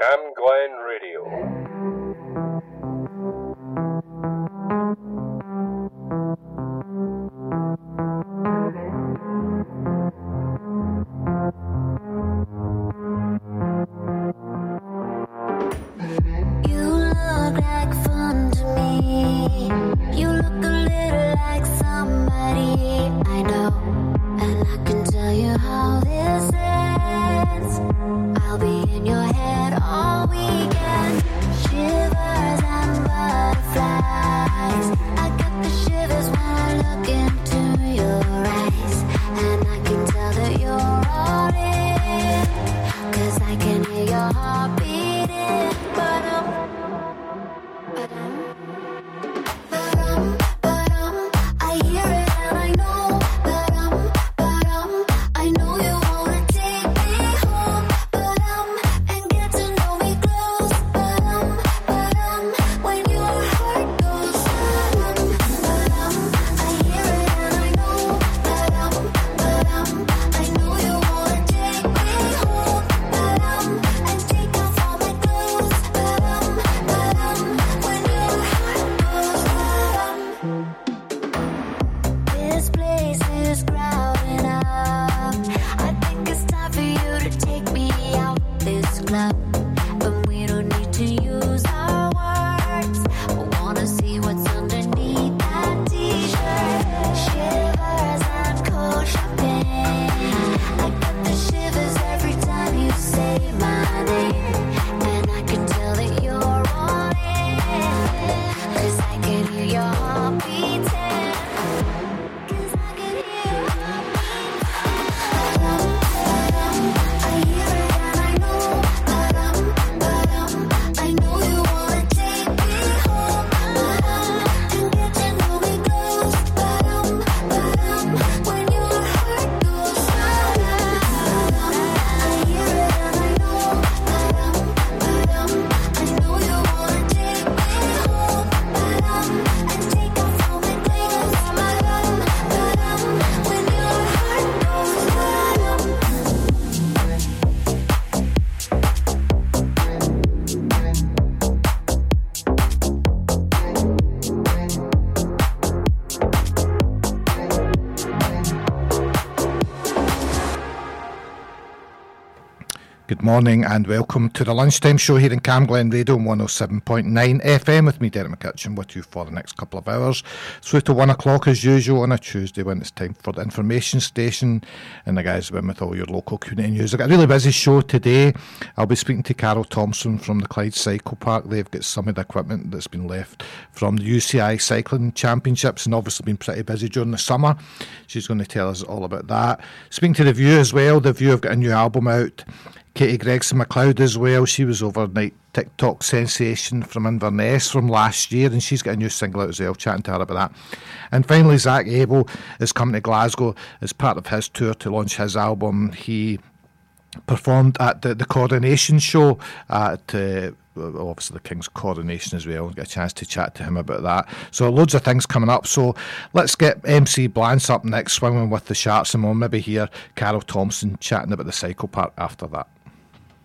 Cam Glen Radio. Morning and welcome to the lunchtime show here in Cam Glen Radio on 107.9 FM with me, Derek McCutcheon, with you for the next couple of hours. Through to one o'clock as usual on a Tuesday when it's time for the information station and the guys have with all your local community news. I've got a really busy show today. I'll be speaking to Carol Thompson from the Clyde Cycle Park. They've got some of the equipment that's been left from the UCI Cycling Championships and obviously been pretty busy during the summer. She's going to tell us all about that. Speaking to The View as well, The View have got a new album out. Katie Gregson MacLeod as well. She was overnight TikTok sensation from Inverness from last year, and she's got a new single out as well. Chatting to her about that. And finally, Zak Abel is coming to Glasgow as part of his tour to launch his album. He performed at the, the coronation show at uh, obviously the King's coronation as well. Get a chance to chat to him about that. So loads of things coming up. So let's get MC Blance up next, swimming with the sharks, and we'll maybe hear Carol Thompson chatting about the cycle park after that.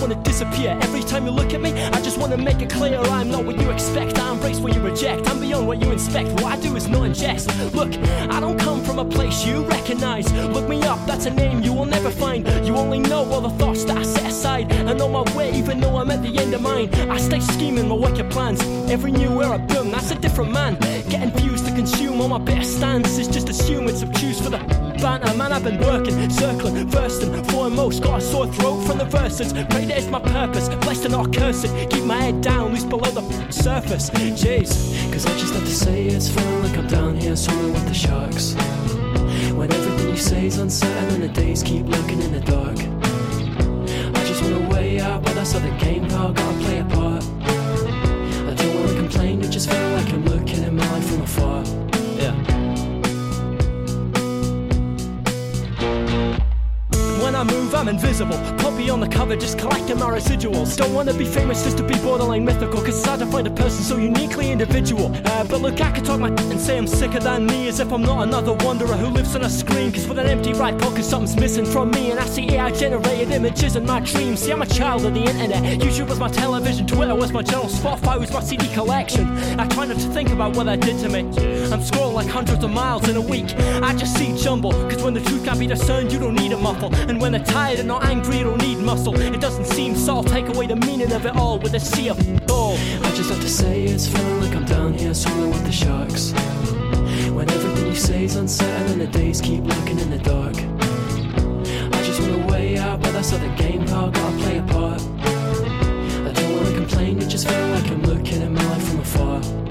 wanna disappear. Every time you look at me, I just wanna make it clear I'm not what you expect. I embrace what you reject. I'm beyond what you inspect. What I do is not in jest. Look, I don't come from a place you recognize. Look me up, that's a name you will never find. You only know all the thoughts that I set aside. I know my way, even though I'm at the end of mine, I stay scheming my wicked plans. Every new era, boom, that's a different man. Getting views to consume all my best stance is just assume it's obtuse for the banter. Man, I've been working, circling, first and foremost. Got a sore throat from the verses. Pray that it's my purpose. Blessed and not cursed. Keep my head down, loose below the surface. Jeez. Cause I just have to say it's feeling like I'm down here swimming with the sharks. When everything you say is uncertain and the days keep lurking in the dark. I just wanna weigh out, but that's how the game, pal, gotta play a part. I don't wanna complain, it just feel like I'm looking When I move, I'm invisible. Me on the cover, just collecting my residuals. Don't wanna be famous just to be borderline mythical, cause it's hard to find a person so uniquely individual. Uh, but look, I could talk my and say I'm sicker than me, as if I'm not another wanderer who lives on a screen. Cause with an empty right pocket, something's missing from me, and I see AI generated images in my dreams. See, I'm a child of the internet. YouTube was my television, Twitter was my channel, Spotify was my CD collection. I try not to think about what that did to me. I'm scrolling like hundreds of miles in a week. I just see jumble, cause when the truth can't be discerned, you don't need a muffle. And when they're tired and not angry, don't need muscle. It doesn't seem so, I'll take away the meaning of it all with a sea of bull. I just have to say it's feeling like I'm down here swimming with the sharks. When everything you say is uncertain and the days keep looking in the dark. I just want to way out, but that's not the game, pal. Gotta play a part. I don't wanna complain, it just feel like I'm looking at my life from afar.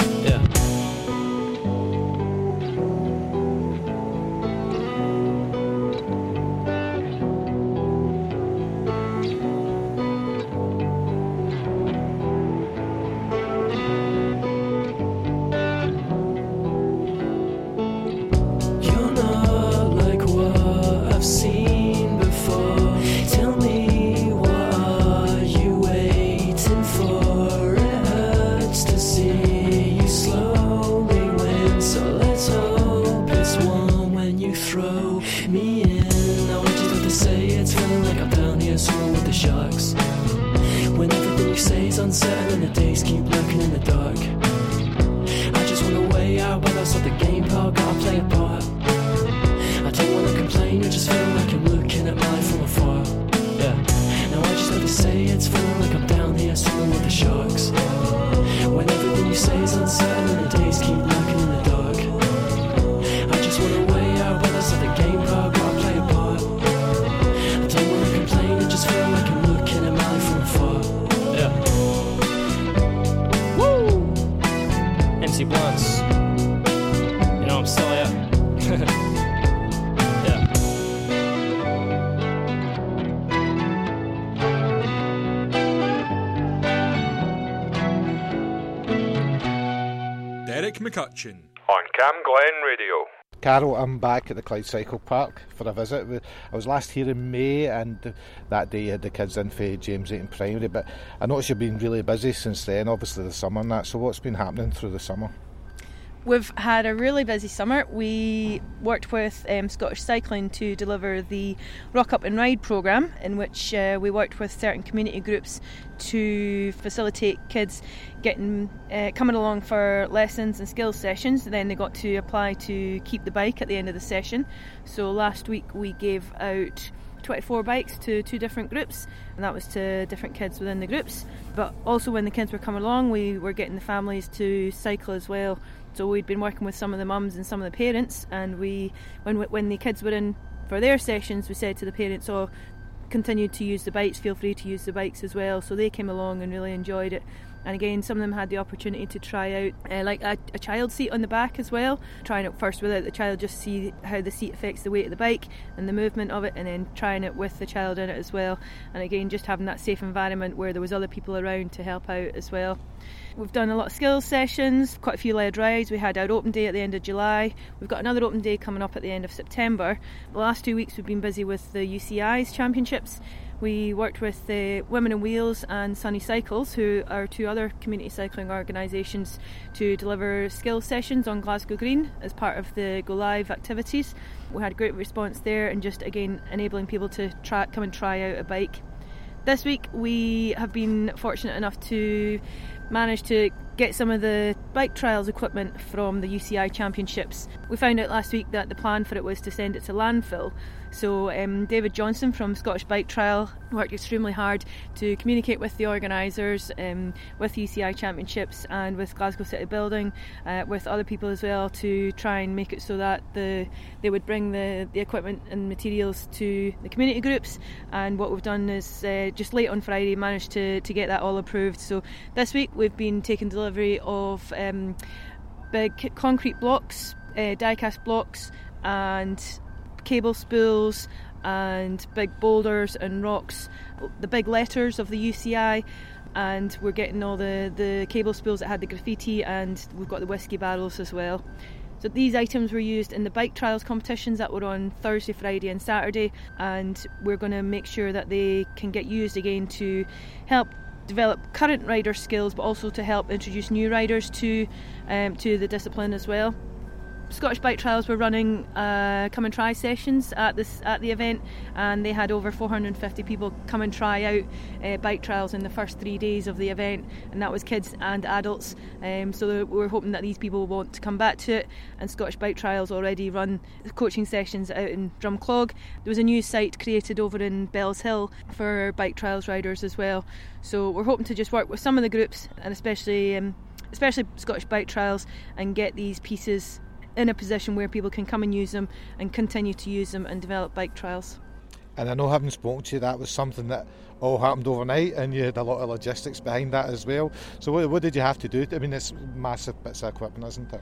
Derek McCutcheon. On Cam Glen Radio. Carol, I'm back at the Clyde Cycle Park for a visit. I was last here in May, and that day you had the kids in for James Eaton Primary. But I noticed you've been really busy since then, obviously the summer and that. So, what's been happening through the summer? We've had a really busy summer. We worked with um, Scottish Cycling to deliver the Rock Up and Ride programme, in which uh, we worked with certain community groups to facilitate kids getting uh, coming along for lessons and skills sessions. Then they got to apply to keep the bike at the end of the session. So last week we gave out 24 bikes to two different groups, and that was to different kids within the groups. But also, when the kids were coming along, we were getting the families to cycle as well. So we'd been working with some of the mums and some of the parents, and we, when when the kids were in for their sessions, we said to the parents, "Oh, continue to use the bikes. Feel free to use the bikes as well." So they came along and really enjoyed it. And again, some of them had the opportunity to try out uh, like a, a child seat on the back as well. Trying it first without the child, just see how the seat affects the weight of the bike and the movement of it, and then trying it with the child in it as well. And again, just having that safe environment where there was other people around to help out as well. We've done a lot of skills sessions, quite a few led rides. We had our open day at the end of July. We've got another open day coming up at the end of September. The last two weeks we've been busy with the UCI's championships. We worked with the Women in Wheels and Sunny Cycles, who are two other community cycling organisations, to deliver skills sessions on Glasgow Green as part of the Go Live activities. We had a great response there, and just again enabling people to try, come and try out a bike. This week we have been fortunate enough to manage to get some of the bike trials equipment from the UCI championships. We found out last week that the plan for it was to send it to landfill. So um, David Johnson from Scottish Bike Trial worked extremely hard to communicate with the organisers, um, with UCI championships, and with Glasgow City Building, uh, with other people as well, to try and make it so that the they would bring the, the equipment and materials to the community groups. And what we've done is uh, just late on Friday managed to, to get that all approved. So this week we've been taking delivery of um, big concrete blocks, uh, die-cast blocks, and cable spools and big boulders and rocks, the big letters of the UCI, and we're getting all the, the cable spools that had the graffiti, and we've got the whiskey barrels as well. So these items were used in the bike trials competitions that were on Thursday, Friday, and Saturday, and we're going to make sure that they can get used again to help develop current rider skills, but also to help introduce new riders to um, to the discipline as well. Scottish Bike Trials were running uh, come and try sessions at this at the event, and they had over 450 people come and try out uh, bike trials in the first three days of the event, and that was kids and adults. Um, so we're hoping that these people want to come back to it. And Scottish Bike Trials already run coaching sessions out in Drumclog. There was a new site created over in Bellshill for bike trials riders as well. So we're hoping to just work with some of the groups, and especially. Um, especially Scottish Bike Trials, and get these pieces in a position where people can come and use them and continue to use them and develop bike trials. And I know, having spoken to you, that was something that all happened overnight, and you had a lot of logistics behind that as well. So, what, what did you have to do? I mean, it's massive bits of equipment, isn't it?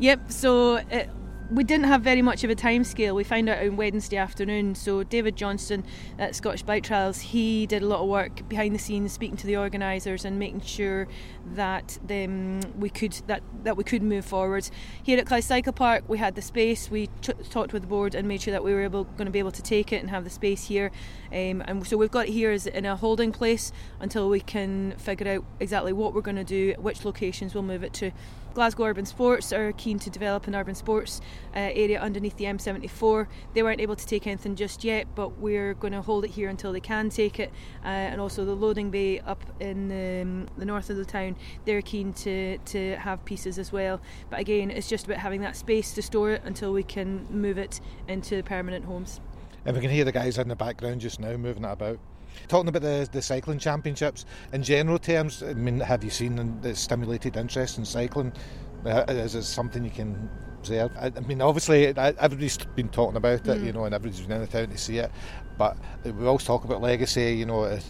Yep. So it, we didn't have very much of a time scale. We found out on Wednesday afternoon. So David Johnston at Scottish Bike Trials, he did a lot of work behind the scenes, speaking to the organisers and making sure that um, we could that, that we could move forward. Here at Clyde Cycle Park, we had the space. We t- talked with the board and made sure that we were able going to be able to take it and have the space here. Um, and so we've got it here as in a holding place until we can figure out exactly what we're going to do, which locations we'll move it to. Glasgow Urban Sports are keen to develop an urban sports uh, area underneath the M74. They weren't able to take anything just yet, but we're going to hold it here until they can take it. Uh, and also the loading bay up in the, um, the north of the town, they're keen to, to have pieces as well. But again, it's just about having that space to store it until we can move it into permanent homes. And we can hear the guys in the background just now moving it about. Talking about the, the cycling championships, in general terms, I mean, have you seen the stimulated interest in cycling? Uh, Is it something you can observe? I, I mean, obviously, everybody's been talking about it, you know, and everybody's been in the town to see it. But we always talk about legacy, you know. uh,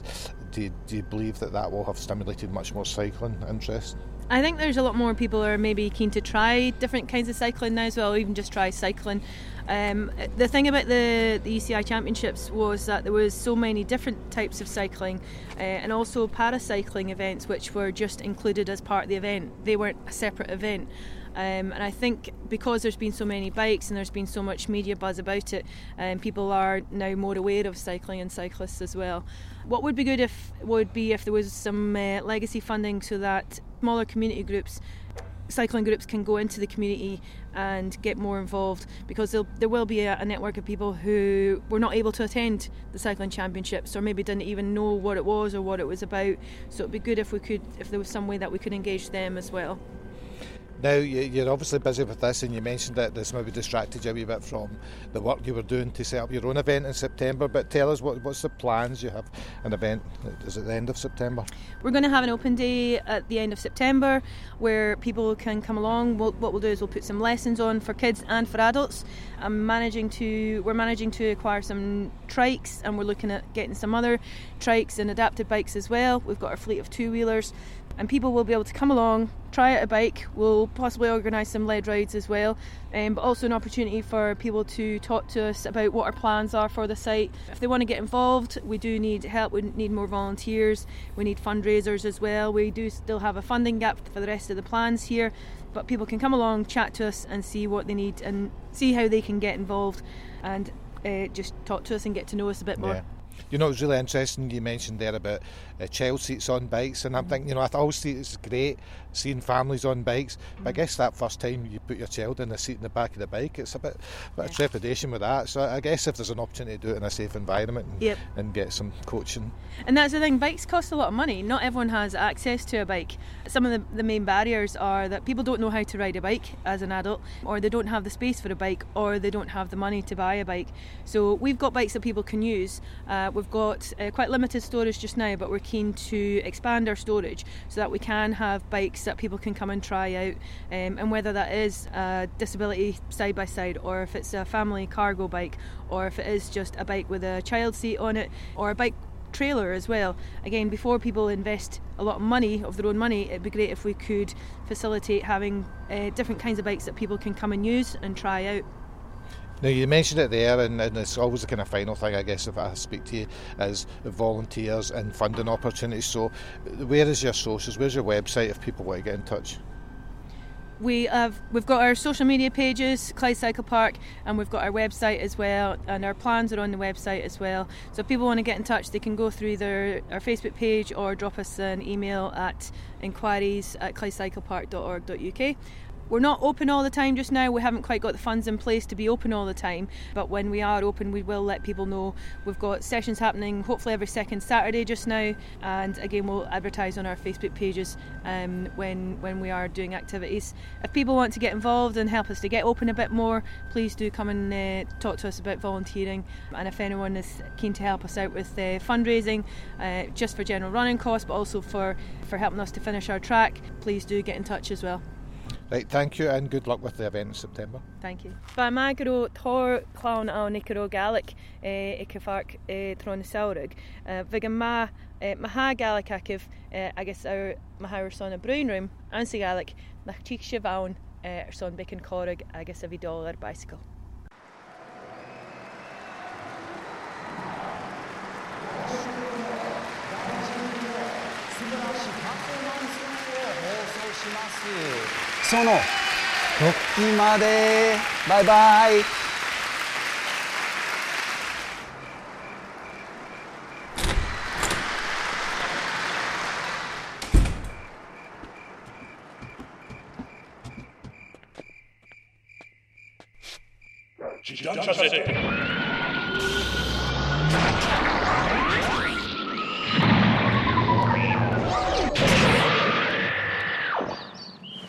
Do you, do you believe that that will have stimulated much more cycling interest? I think there's a lot more people who are maybe keen to try different kinds of cycling now as well, even just try cycling. Um, the thing about the, the UCI Championships was that there was so many different types of cycling uh, and also paracycling events which were just included as part of the event. They weren't a separate event. Um, and I think because there's been so many bikes and there's been so much media buzz about it, um, people are now more aware of cycling and cyclists as well. What would be good if would be if there was some uh, legacy funding so that smaller community groups cycling groups can go into the community and get more involved because there'll, be a, a network of people who were not able to attend the cycling championships or maybe didn't even know what it was or what it was about. So it'd be good if we could if there was some way that we could engage them as well Now, you- you're obviously busy with this, and you mentioned that this maybe distracted you a wee bit from the work you were doing to set up your own event in September. But tell us, what, what's the plans you have? An event is it the end of September? We're going to have an open day at the end of September where people can come along. We'll, what we'll do is we'll put some lessons on for kids and for adults. I'm managing to we're managing to acquire some trikes and we're looking at getting some other trikes and adapted bikes as well. We've got our fleet of two wheelers and people will be able to come along, try out a bike. We'll possibly organise some lead rides as well, um, but also an opportunity for people to talk to us about what our plans are for the site. If they want to get involved, we do need help. We need more volunteers. We need fundraisers as well. We do still have a funding gap for the rest of the plans here, but people can come along, chat to us, and see what they need and see how they can get involved, and uh, just talk to us and get to know us a bit more. Yeah. You know, it was really interesting you mentioned there about uh, child seats on bikes, and I'm thinking, you know, I always see it's great seeing families on bikes, but I guess that first time you put your child in the seat in the back of the bike, it's a bit, bit of trepidation with that. So I guess if there's an opportunity to do it in a safe environment and, Yep. and get some coaching, And that's the thing, bikes cost a lot of money. Not everyone has access to a bike. Some of the, the main barriers are that people don't know how to ride a bike as an adult, or they don't have the space for a bike, or they don't have the money to buy a bike. So we've got bikes that people can use. Uh, we've got uh, quite limited storage just now, but we're keen to expand our storage so that we can have bikes that people can come and try out. Um, and whether that is a disability side by side, or if it's a family cargo bike, or if it is just a bike with a child seat on it, or a bike trailer as well. Again, before people invest a lot of money of their own money, it'd be great if we could facilitate having uh, different kinds of bikes that people can come and use and try out. Now you mentioned it there, and, and it's always the kind of final thing, I guess, if I speak to you, is volunteers and funding opportunities. So, where is your sources? Where's your website if people want to get in touch? We have we've got our social media pages, Clyde Cycle Park, and we've got our website as well, and our plans are on the website as well. So if people want to get in touch, they can go through their our Facebook page or drop us an email at inquiries at clydecyclepark.org.uk. We're not open all the time just now. We haven't quite got the funds in place to be open all the time. But when we are open, we will let people know. We've got sessions happening hopefully every second Saturday just now. And again, we'll advertise on our Facebook pages um, when, when we are doing activities. If people want to get involved and help us to get open a bit more, please do come and uh, talk to us about volunteering. And if anyone is keen to help us out with uh, fundraising, uh, just for general running costs, but also for, for helping us to finish our track, please do get in touch as well. Right, thank you, and good luck with the event in September. Thank you. Ba magro thor clown a nicro gallic e cyfarc e tron saurug. Vigan ma eh, maha gallic acif eh, agus ar mahair son a brown room ansa gallic nach tí se bhain ar son bicin corrig agus a bhí dólar bicycle. "その時までバイバイ」「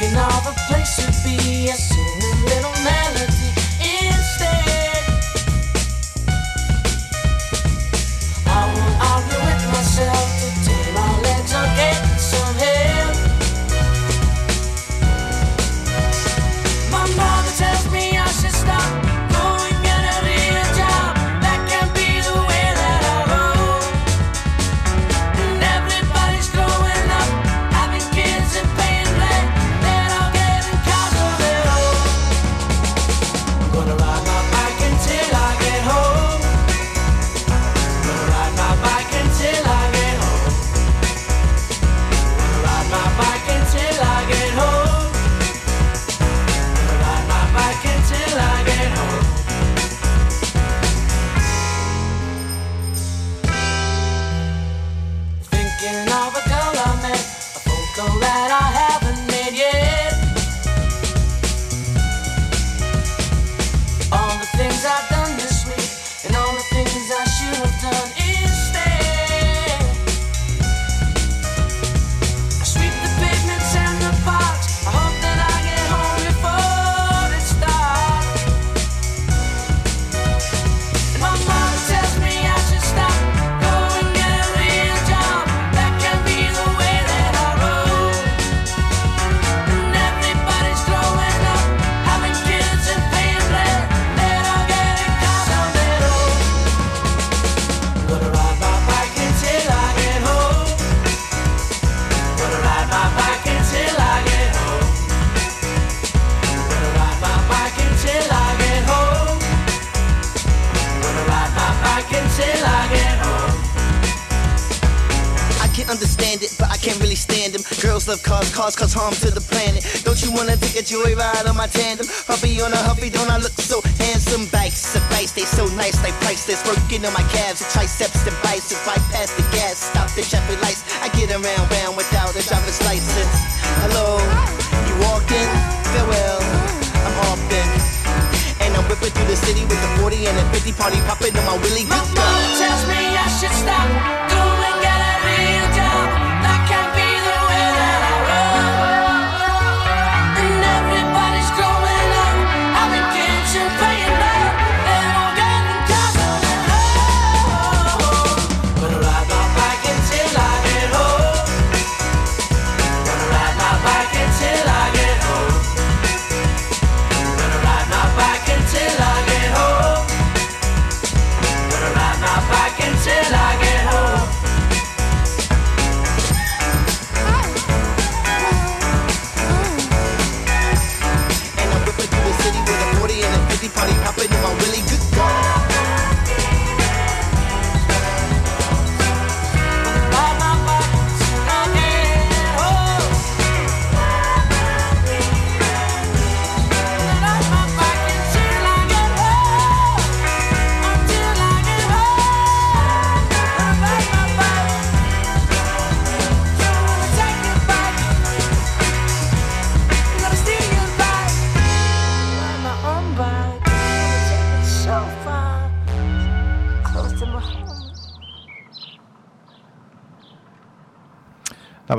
Thinking of a place to be, a little melody but I can't really stand them. Girls love cars, cars cause harm to the planet. Don't you wanna take a joyride on my tandem? Huffy on a huffy, don't I look so handsome? Bikes, a bikes, they so nice, they priceless. Working on my calves, triceps and biceps. Past the gas, stop the traffic lights. I get around, round without a driver's license. Hello, you walking? Farewell, I'm off. And I'm whipping through the city with the 40 and the 50 party popping on my Willie My Good tells me I should stop,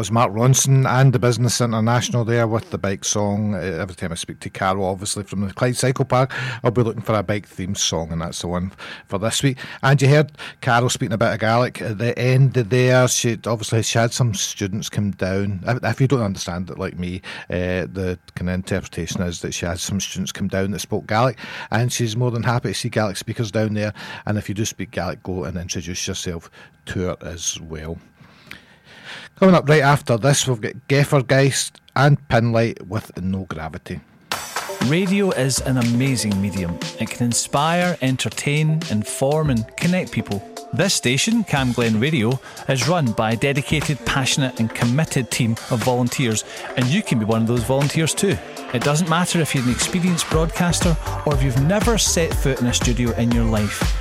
was Mark Ronson and the Business International there with the bike song. Uh, every time I speak to Carol, obviously from the Clyde Cycle Park, I'll be looking for a bike themed song, and that's the one for this week. And you heard Carol speaking about Gaelic at the end there. She obviously she had some students come down. If, you don't understand it like me, uh, the kind of interpretation is that she had some students come down that spoke Gaelic, and she's more than happy to see Gaelic speakers down there. And if you do speak Gaelic, go and introduce yourself to her as well. Coming up right after this, we've got Geffergeist and Pinlight with No Gravity. Radio is an amazing medium. It can inspire, entertain, inform, and connect people. This station, Cam Glen Radio, is run by a dedicated, passionate, and committed team of volunteers, and you can be one of those volunteers too. It doesn't matter if you're an experienced broadcaster or if you've never set foot in a studio in your life.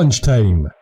Lunchtime.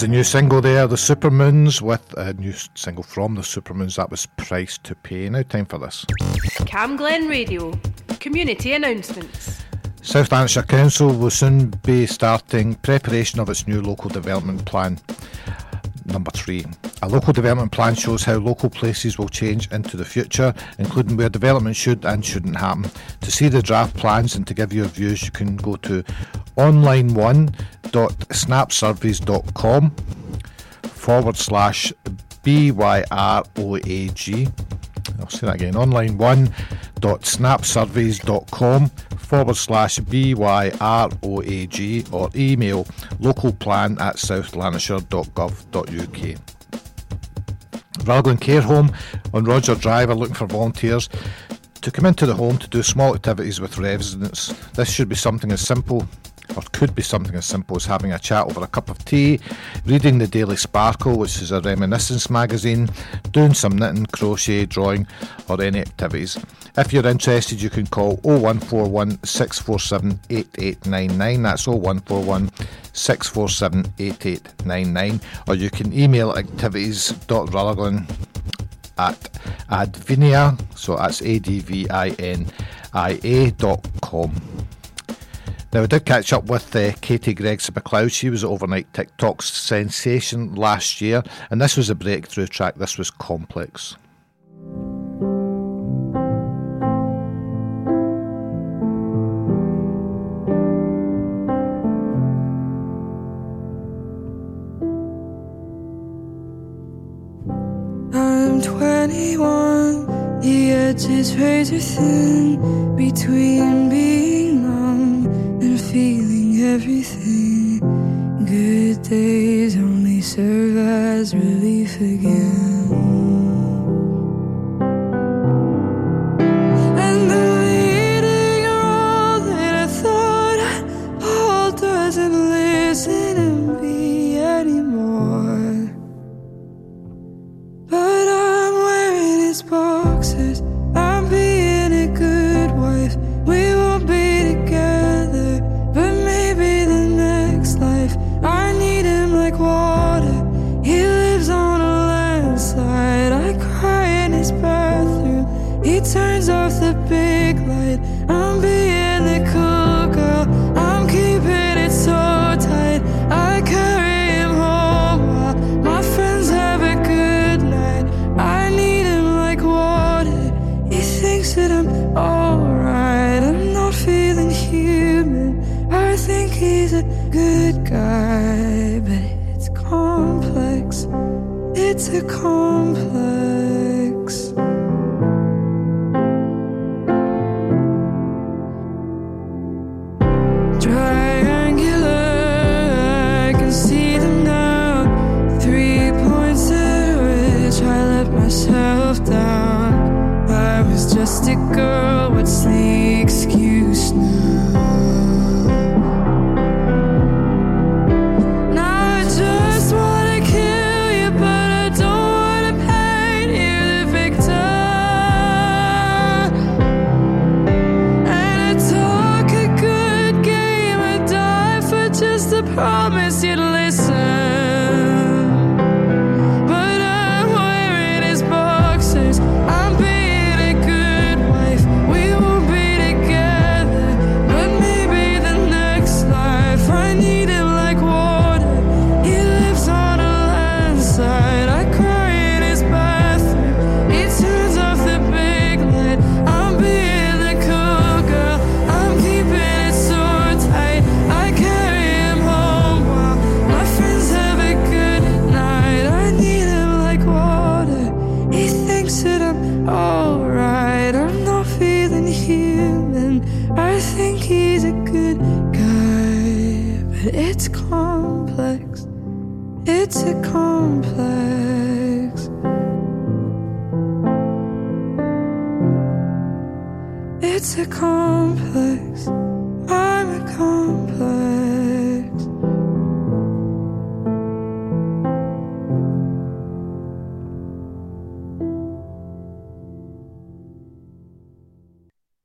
Was a new single there, The Supermoons, with a new single from The Supermoons. That was Price to Pay. Now, time for this. Cam Glen Radio. Community announcements. South Lanarkshire Council will soon be starting preparation of its new local development plan. Number three, a local development plan shows how local places will change into the future, including where development should and shouldn't happen. To see the draft plans and to give your views, you can go to online1.snapsurveys.com forward slash BYROAG. I'll say that again online1.snapsurveys.com forward slash BYROAG or email localplan at southlanarkshire.gov.uk. Raglan Care Home on Roger Drive are looking for volunteers to come into the home to do small activities with residents. This should be something as simple or could be something as simple as having a chat over a cup of tea, reading the Daily Sparkle, which is a reminiscence magazine, doing some knitting, crochet, drawing, or any activities. If you're interested, you can call 0141 647 8899. That's 0141 647 8899. Or you can email activities.rutherglen at advinia, so that's A D V I N I A dot com. Now, I did catch up with uh, Katie Gregson MacLeod. She was overnight TikTok's sensation last year, and this was a breakthrough track. This was Complex. I'm 21, the edge is razor thin between being feeling everything. Good days only serve as relief again.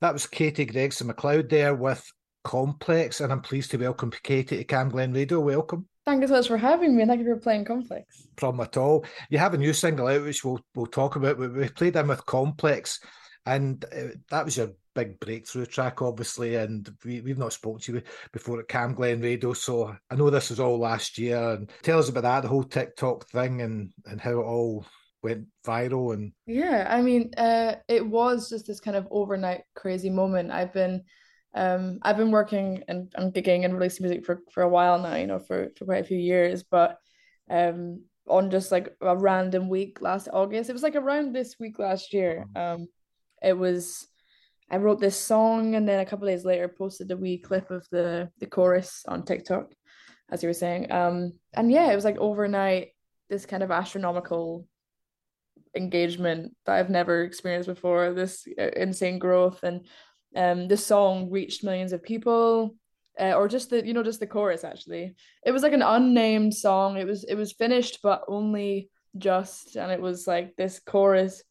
That was Katie Gregson MacLeod there with Complex, and I'm pleased to welcome Katie to Camglen Radio. Welcome. Thank you so much for having me, and thank you for playing Complex. problem at all. You have a new single out, which we'll we'll talk about. We, we played in with Complex, and uh, that was your big breakthrough track, obviously. And we, we've not spoken to you before at Camglen Radio, so I know this was all last year. And tell us about that, the whole TikTok thing, and and how it all went viral. And Yeah, I mean, uh, it was just this kind of overnight crazy moment. I've been, um, I've been working and, and gigging and releasing music for for a while now, you know, for for quite a few years. But, um, on just like a random week last August, it was like around this week last year. Um, it was, I wrote this song and then a couple days later posted a wee clip of the the chorus on TikTok, as you were saying. Um, and yeah, it was like overnight this kind of astronomical engagement that I've never experienced before. This uh, insane growth, and um, this song reached millions of people, uh, or just the you know just the chorus. Actually, it was like an unnamed song. It was it was finished, but only just, and it was like this chorus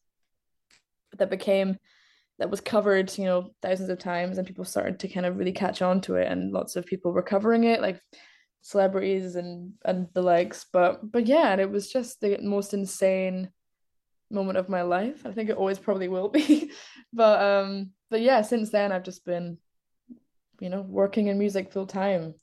that became that was covered, you know, thousands of times, and people started to kind of really catch on to it, and lots of people were covering it, like celebrities and and the likes. But but yeah, and it was just the most insane moment of my life. I think it always probably will be. But um but yeah, since then I've just been, you know, working in music full time,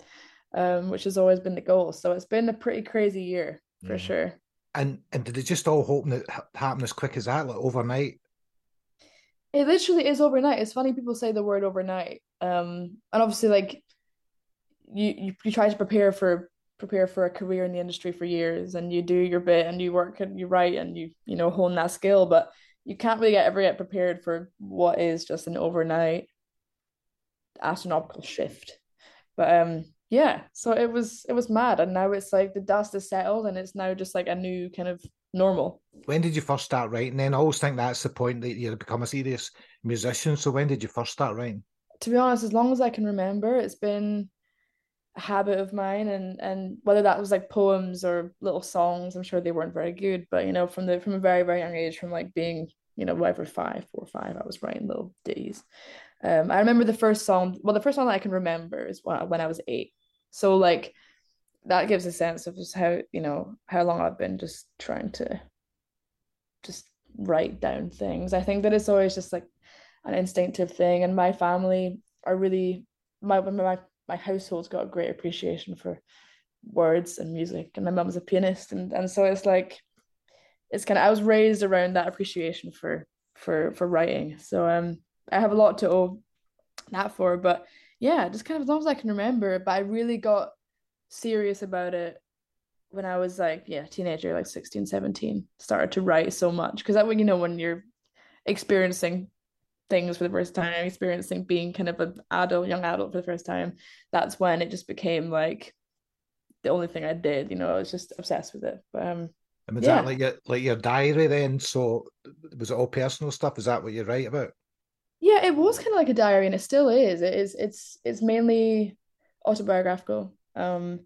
um, which has always been the goal. So it's been a pretty crazy year for Mm. sure. and and did it just all happen happen as quick as that, like overnight? It literally is overnight. It's funny people say the word overnight. Um, and obviously like you, you you try to prepare for prepare for a career in the industry for years and you do your bit and you work and you write and you you know hone that skill, but you can't really get, ever get prepared for what is just an overnight astronomical shift. But um yeah, so it was it was mad and now it's like the dust is settled and it's now just like a new kind of normal. When did you first start writing? Then I always think that's the point that you become a serious musician. So when did you first start writing? to be honest, as long as I can remember, it's been habit of mine and and whether that was like poems or little songs, I'm sure they weren't very good, but you know, from the from a very, very young age, from like being, you know, whatever five, four, five, I was writing little ditties. Um, I remember the first song, well, the first song that I can remember is when, when I was eight. So like that gives a sense of just how, you know, how long I've been just trying to just write down things. I think that it's always just like an instinctive thing, and my family are really my my my household's got a great appreciation for words and music, and my mum's a pianist, and and so it's like it's kind of I was raised around that appreciation for for for writing, so um I have a lot to owe that for, but yeah, just kind of as long as I can remember, but I really got serious about it when I was like, yeah, teenager, like 16, 17, started to write so much. Because that when you know when you're experiencing things for the first time, experiencing being kind of an adult, young adult for the first time, that's when it just became like the only thing I did, you know, I was just obsessed with it. But um And was yeah. that like your like your diary then? So was it all personal stuff? Is that what you write about? Yeah, it was kind of like a diary and it still is. It is it's it's mainly autobiographical. Um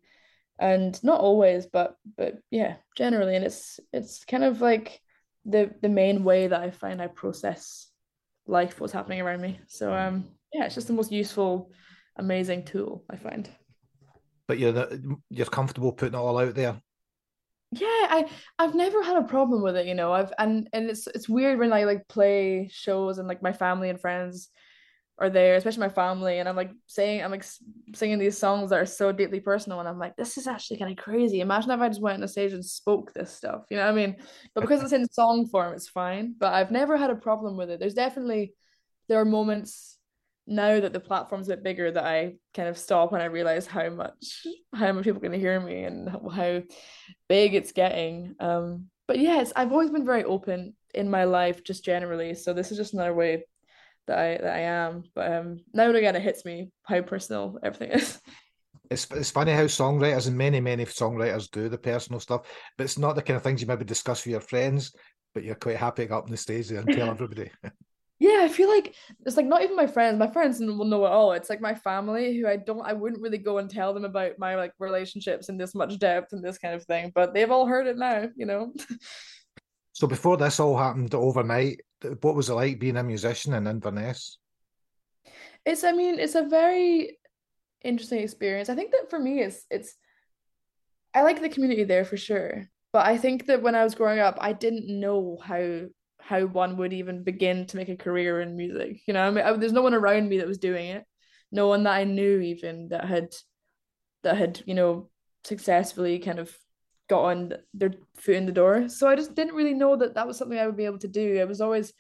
and not always, but but yeah, generally and it's it's kind of like the the main way that I find I process life, what's happening around me. So um yeah, it's just the most useful, amazing tool I find. But you're the, you're comfortable putting it all out there. Yeah, I I've never had a problem with it, you know. I've and and it's it's weird when I like play shows and like my family and friends are there, especially my family, and I'm like saying I'm like singing these songs that are so deeply personal, and I'm like, this is actually kind of crazy. Imagine if I just went on a stage and spoke this stuff, you know what I mean? But because it's in song form, it's fine. But I've never had a problem with it. There's definitely there are moments now that the platform's a bit bigger that I kind of stop and I realize how much how much people to hear me and how big it's getting. Um, but yes, I've always been very open in my life, just generally. So this is just another way that I that I am. But um, now and again, it hits me how personal everything is. It's it's funny how songwriters and many many songwriters do the personal stuff, but it's not the kind of things you maybe discuss with your friends. But you're quite happy to go up on the stage there and tell everybody. Yeah, I feel like it's like not even my friends. My friends will know it all. It's like my family who I don't I wouldn't really go and tell them about my like relationships in this much depth and this kind of thing, but they've all heard it now, you know. so before this all happened overnight, what was it like being a musician in Inverness? It's I mean, it's a very interesting experience. I think that for me it's it's I like the community there for sure. But I think that when I was growing up, I didn't know how how one would even begin to make a career in music. You know, I mean, I, there's no one around me that was doing it. No one that I knew even that had that had, you know, successfully kind of gotten their foot in the door. So I just didn't really know that that was something I would be able to do. It was always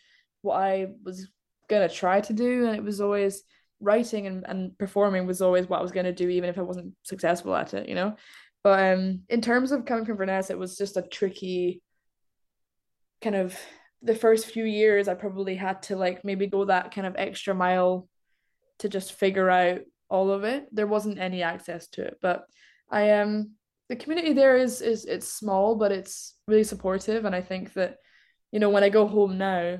what I was gonna try to do, and it was always writing and, and performing was always what I was gonna do, even if I wasn't successful at it, you know. But um, in terms of coming from Inverness, it was just a tricky kind of the first few years. I probably had to like maybe go that kind of extra mile to just figure out all of it. There wasn't any access to it, but I um the community there is is it's small, but it's really supportive, and I think that you know when I go home now,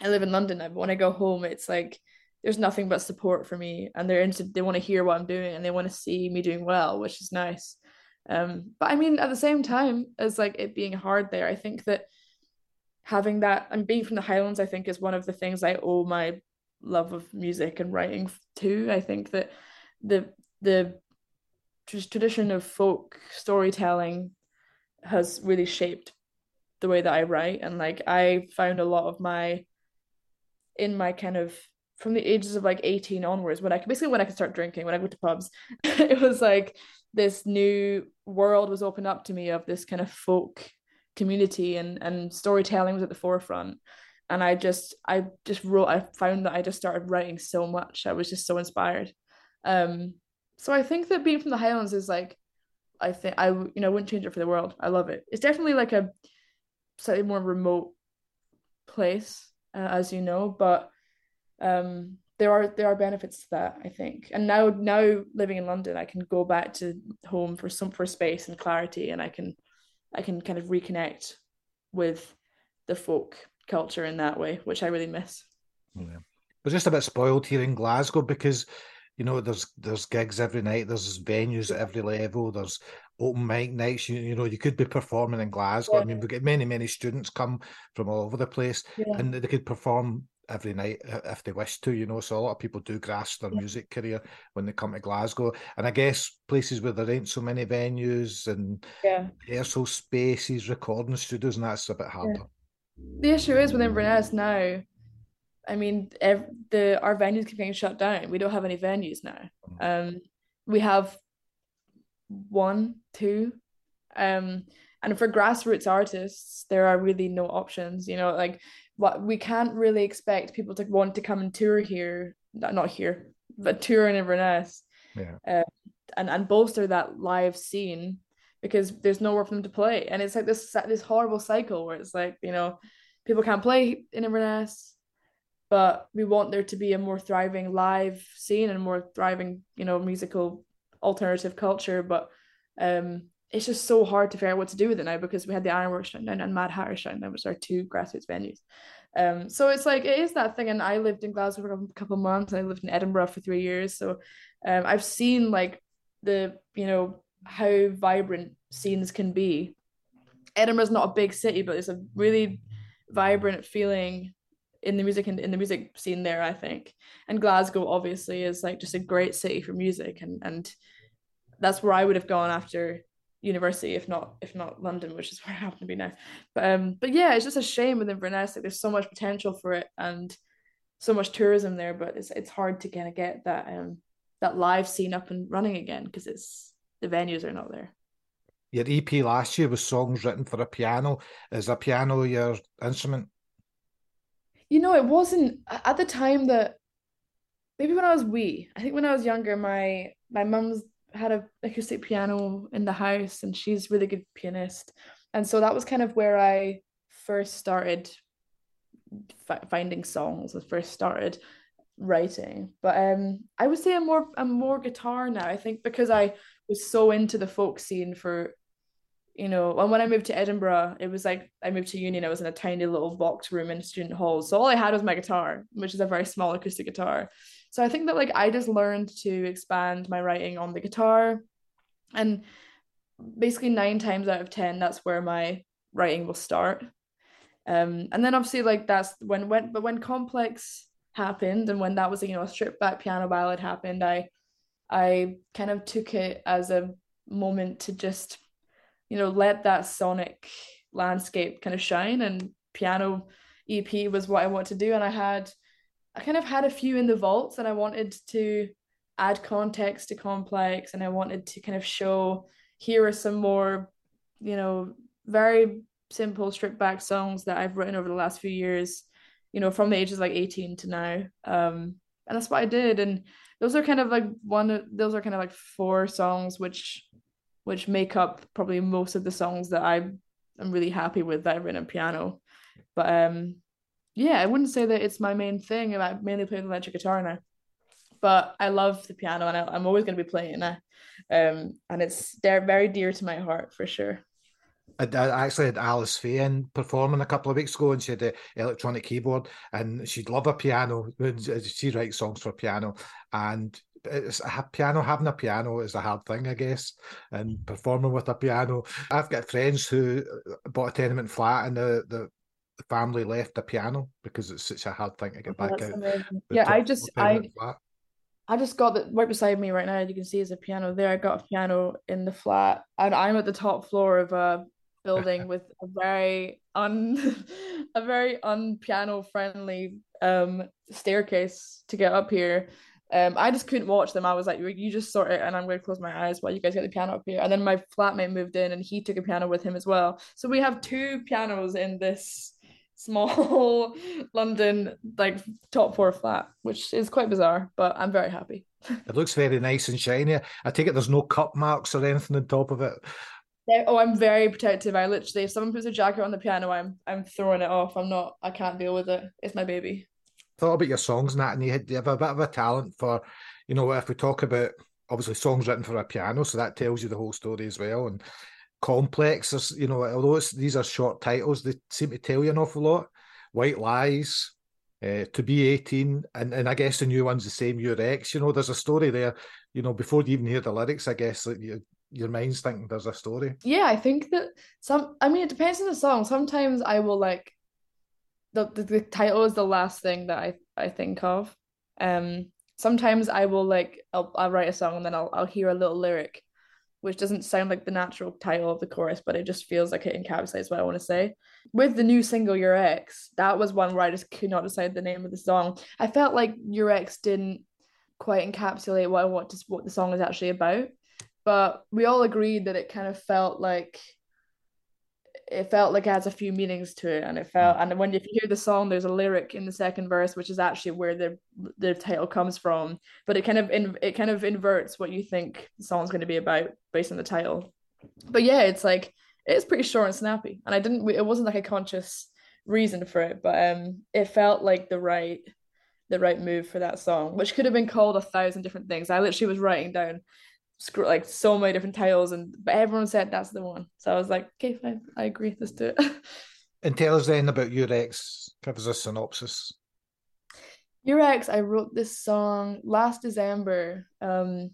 I live in London now, but when I go home, it's like there's nothing but support for me, and they're into they want to hear what I'm doing, and they want to see me doing well, which is nice. Um, but I mean, at the same time, as like it being hard there, I think that having that and being from the Highlands, I think is one of the things I owe my love of music and writing to. I think that the the tradition of folk storytelling has really shaped the way that I write. And like I found a lot of my in my kind of from the ages of like 18 onwards when I basically when I could start drinking when I go to pubs it was like this new world was opened up to me of this kind of folk community and and storytelling was at the forefront. And I just I just wrote I found that I just started writing so much. I was just so inspired. Um so I think that being from the Highlands is like I think I you know wouldn't change it for the world. I love it. It's definitely like a slightly more remote place uh, as you know but um there are there are benefits to that I think. And now now living in London I can go back to home for some for space and clarity and I can I can kind of reconnect with the folk culture in that way which I really miss. Yeah. We're just a bit spoiled here in Glasgow because you know there's there's gigs every night, there's venues at every level, there's open mic nights. You, you know you could be performing in Glasgow. I mean we get many many students come from all over the place, Yeah. and they could perform every night if they wish to. You know, so a lot of people do grasp their Yeah. music career when they come to Glasgow, and I guess places where there ain't so many venues and Yeah. rehearsal spaces, recording studios, and that's a bit harder. the issue is with Inverness now. I mean, ev- the our venues keep getting shut down. We don't have any venues now. Um, we have one, two, um, and for grassroots artists, there are really no options. You know, like what we can't really expect people to want to come and tour here, not not here, but tour in Inverness Yeah. uh, and and bolster that live scene because there's nowhere for them to play and it's like this this horrible cycle where it's like you know people can't play in Inverness but we want there to be a more thriving live scene and more thriving you know musical alternative culture. But um it's just so hard to figure out what to do with it now because we had the Ironworks shutting down and Mad Hatter shutting down which are two grassroots venues. Um so it's like it is that thing. And I lived in Glasgow for a couple of months and I lived in Edinburgh for three years. So um I've seen like the you know how vibrant scenes can be. Edinburgh's not a big city but it's a really vibrant feeling in the music and in the music scene there I think and Glasgow obviously is like just a great city for music and and that's where I would have gone after university if not if not London which is where I happen to be now but um but yeah it's just a shame with Inverness like there's so much potential for it and so much tourism there but it's it's hard to kind of get that um that live scene up and running again because it's the venues are not there Your EP last year was songs written for a piano. Is a piano your instrument? You know, it wasn't at the time that maybe when I was wee. I think when I was younger, my my mum's had a acoustic piano in the house, and she's really good pianist, and so that was kind of where I first started fi finding songs. I first started writing, but um, I would say I'm more I'm more guitar now. I think because I was so into the folk scene for you know, and when I moved to Edinburgh, it was like I moved to uni I was in a tiny little box room in student halls. So all I had was my guitar, which is a very small acoustic guitar. So I think that like I just learned to expand my writing on the guitar. And basically nine times out of ten, that's where my writing will start. Um, and then obviously like that's when when but when complex happened and when that was you know a stripped back piano ballad happened, I I kind of took it as a moment to just you know, let that sonic landscape kind of shine. And piano EP was what I want to do. And I had, I kind of had a few in the vaults, and I wanted to add context to complex, and I wanted to kind of show here are some more, you know, very simple stripped back songs that I've written over the last few years, you know, from the ages like 18 to now. Um, and that's what I did. And those are kind of like one those are kind of like four songs which which make up probably most of the songs that I am really happy with that I've written on piano. But um yeah, I wouldn't say that it's my main thing. I mainly play the electric guitar now. But I love the piano and I, am always going to be playing it. Um, and it's they're very dear to my heart for sure. I, I actually had Alice Faye in performing a couple of weeks ago, and she had an electronic keyboard, and she'd love a piano. She writes songs for piano, and it's a piano having a piano is a hard thing, I guess, and performing with a piano. I've got friends who bought a tenement flat, and the the family left the piano because it's such a hard thing to get Oh, back out. amazing. Yeah, I just I flat. I just got that right beside me right now. You can see is a piano there. I got a piano in the flat, and I'm at the top floor of a building with a very un a very unpiano friendly um staircase to get up here. Um, I just couldn't watch them. I was like, "You- just sort it, and I'm going to close my eyes while you guys get the piano up here. And then my flatmate moved in, and he took a piano with him as well. So we have two pianos in this small London like top four flat, which is quite bizarre, but I'm very happy. It looks very nice and shiny. I take it there's no cup marks or anything on top of it. Oh, I'm very protective. I literally, if someone puts a jacket on the piano, I'm I'm throwing it off. I'm not. I can't deal with it. It's my baby. Thought about your songs and that, and you, had, you have a bit of a talent for, you know, if we talk about obviously songs written for a piano, so that tells you the whole story as well. And complex, you know, although these are short titles, they seem to tell you an awful lot. White Lies, uh, To Be 18, and, and I guess the new one's the same, Your Ex. You know, there's a story there, you know, before you even hear the lyrics, I guess that your, your mind's thinking there's a story. Yeah, I think that some. I mean, it depends on the song. Sometimes I will like the the, the title is the last thing that I I think of. Um, sometimes I will like I'll I'll write a song and then I'll I'll hear a little lyric, which doesn't sound like the natural title of the chorus, but it just feels like it encapsulates what I want to say. With the new single Your Ex, that was one where I just could not decide the name of the song. I felt like Your Ex didn't quite encapsulate what I want to what the song is actually about. But we all agreed that it kind of felt like it felt like it has a few meanings to it and it felt and when you hear the song there's a lyric in the second verse which is actually where the the title comes from but it kind of in, it kind of inverts what you think the song's going to be about based on the title. But yeah it's like it's pretty short and snappy and I didn't it wasn't like a conscious reason for it but um it felt like the right the right move for that song which could have been called a thousand different things. I literally was writing down screw like so many different titles and but everyone said that's the one. So I was like okay fine. I agree. Let's do it. And tell us then about Your Ex. Give us a synopsis. Your Ex, I wrote this song last December. Um,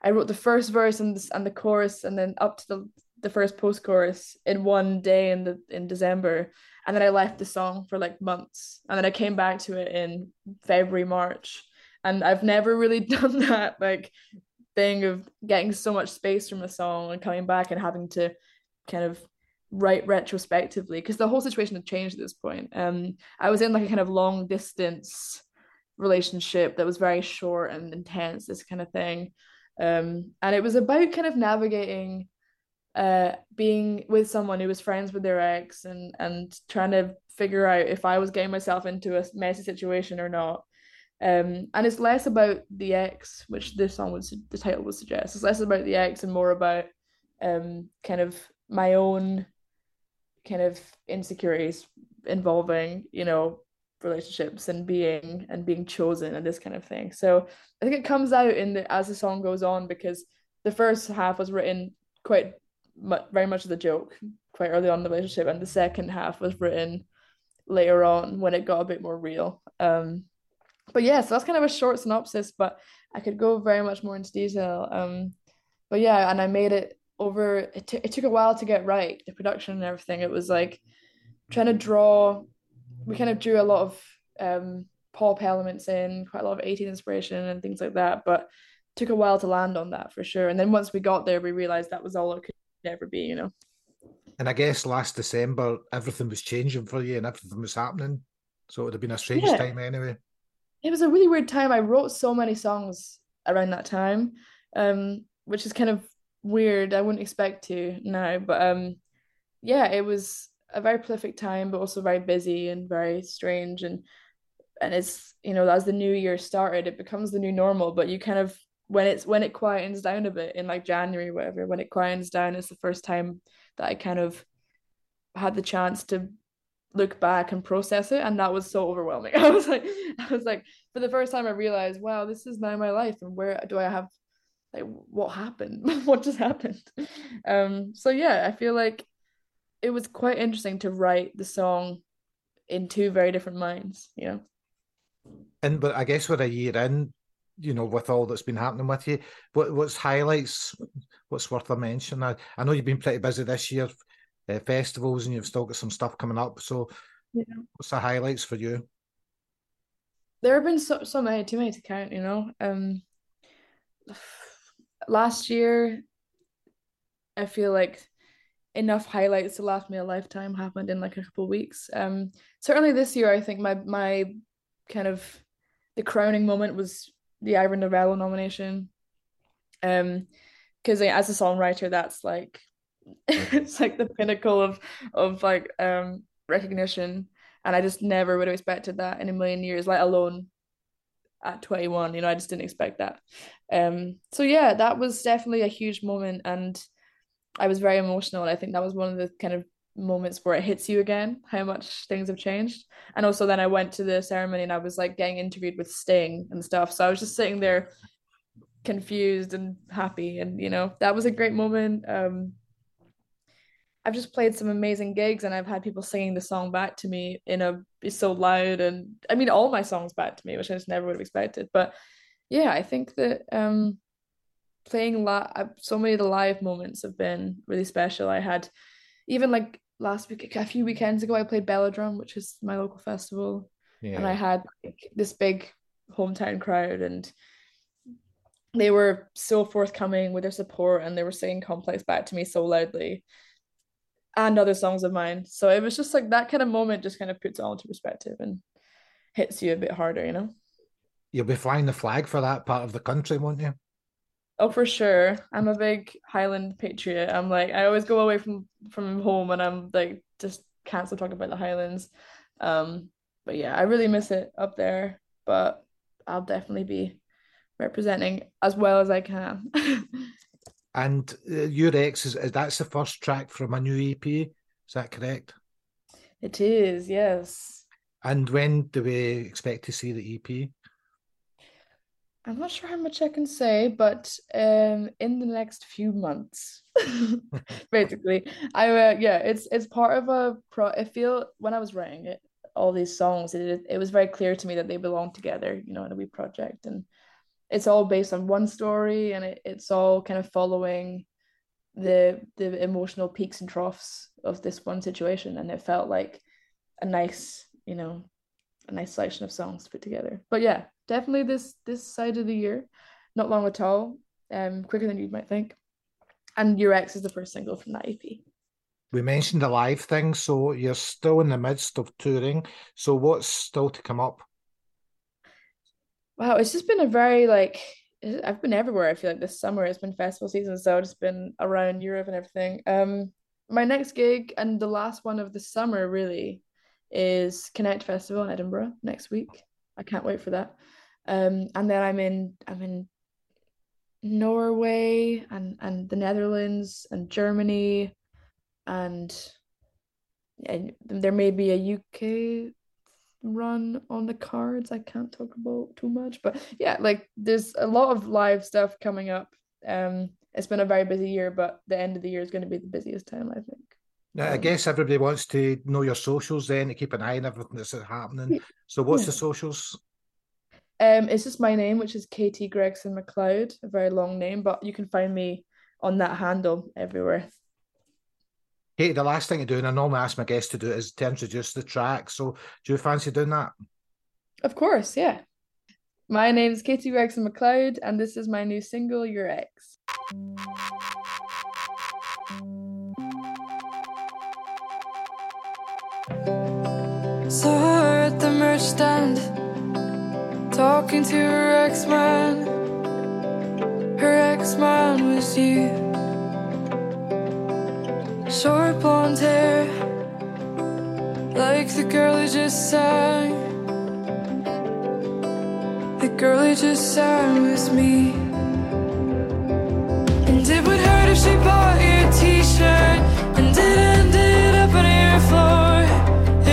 I wrote the first verse and the, and the chorus, and then up to the the first post chorus in one day in the in December, and then I left the song for like months, and then I came back to it in February March, and I've never really done that like thing of getting so much space from a song and coming back and having to kind of write retrospectively because the whole situation had changed at this point. Um, I was in like a kind of long distance relationship that was very short and intense, this kind of thing. Um, and it was about kind of navigating uh being with someone who was friends with their ex and and trying to figure out if I was getting myself into a messy situation or not. Um, and it's less about the ex, which this song would the title would suggest. It's less about the ex and more about um kind of my own kind of insecurities involving, you know, relationships and being and being chosen and this kind of thing. So I think it comes out in the as the song goes on because the first half was written quite very much as a joke quite early on in the relationship, and the second half was written later on when it got a bit more real. Um, but yeah, so that's kind of a short synopsis, but I could go very much more into detail. Um, but yeah, and I made it over. It, t- it took a while to get right, the production and everything. It was like trying to draw. We kind of drew a lot of um pop elements in, quite a lot of 80s inspiration and things like that. But took a while to land on that for sure. And then once we got there, we realized that was all it could ever be, you know. And I guess last December, everything was changing for you and everything was happening. So it would have been a strange Yeah. time anyway. It was a really weird time. I wrote so many songs around that time, um, which is kind of weird. I wouldn't expect to now, but um, yeah, it was a very prolific time, but also very busy and very strange. And and it's you know as the new year started, it becomes the new normal. But you kind of when it's when it quietens down a bit in like January, whatever, when it quietens down, it's the first time that I kind of had the chance to look back and process it and that was so overwhelming i was like i was like for the first time i realized wow this is now my life and where do i have like what happened what just happened um so yeah i feel like it was quite interesting to write the song in two very different minds you know And but I guess we're a year in, you know, with all that's been happening with you. What what's highlights? What's worth a mention? I, I know you've been pretty busy this year, uh, festivals, and you've still got some stuff coming up. So, Yeah. what's the highlights for you? there have been so so many too many to count you know um last year I feel like enough highlights to last me a lifetime happened in like a couple of weeks um certainly this year I think my my kind of the crowning moment was the Ivor Novello nomination um because as a songwriter that's like it's like the pinnacle of of like um recognition. And I just never would have expected that in a million years let alone at 21 you know I just didn't expect that. Um so yeah that was definitely a huge moment and I was very emotional and I think that was one of the kind of moments where it hits you again how much things have changed. And also then I went to the ceremony and I was like getting interviewed with Sting and stuff so I was just sitting there confused and happy and you know that was a great moment. Um I've just played some amazing gigs and I've had people singing the song back to me in a it's so loud and I mean all my songs back to me which I just never would have expected. But yeah I think that um playing la so many of the live moments have been really special. I had even like last week a few weekends ago I played Belladrum which is my local festival. And I had like this big hometown crowd and they were so forthcoming with their support and they were singing complex back to me so loudly and other songs of mine. So it was just like that kind of moment just kind of puts it all into perspective and hits you a bit harder you know? You'll be flying the flag for that part of the country, won't you? oh for sure. I'm a big Highland patriot. I'm like I always go away from from home and I'm like just can't stop talking about the Highlands. Um but yeah I really miss it up there but I'll definitely be representing as well as I can And uh, your ex is, is that's the first track from a new EP. Is that correct? it is yes And when do we expect to see the EP? I'm not sure how much I can say, but um, in the next few months, basically, I uh, yeah, it's it's part of a pro. I feel when I was writing it, all these songs, it it was very clear to me that they belong together, you know, in a wee project, and it's all based on one story, and it, it's all kind of following the the emotional peaks and troughs of this one situation, and it felt like a nice, you know, a nice selection of songs to put together. But yeah, definitely this this side of the year, not long at all, um, quicker than you might think. And Your Ex is the first single from that EP. We mentioned the live thing, so you're still in the midst of touring. So what's still to come up? Wow, it's just been a very like I've been everywhere. I feel like this summer it's been festival season, so just been around Europe and everything. Um, my next gig and the last one of the summer really is Connect Festival in Edinburgh next week. I can't wait for that. Um, and then I'm in I'm in Norway and and the Netherlands and Germany and and there may be a UK run on the cards. I can't talk about too much, but yeah, like there's a lot of live stuff coming up. Um, it's been a very busy year, but the end of the year is going to be the busiest time, I think. Now, I guess everybody wants to know your socials then to keep an eye on everything that's happening. So what's the socials? Um, it's just my name, which is Katie Gregson MacLeod, a very long name, but you can find me on that handle everywhere. Hey, the last thing to do, and I normally ask my guests to do it, is to introduce the track. So do you fancy doing that? Of course, yeah. My name is Katie Gregson MacLeod, and this is my new single, Your Ex. So her at the merch stand, talking to her ex man. Her ex man was you. Short blonde hair, like the girl who just sang. The girl who just sang was me. And it would hurt if she bought your T-shirt and it ended up on your floor.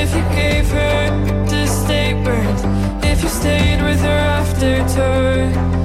If you gave her the staples, if you stayed with her after tour.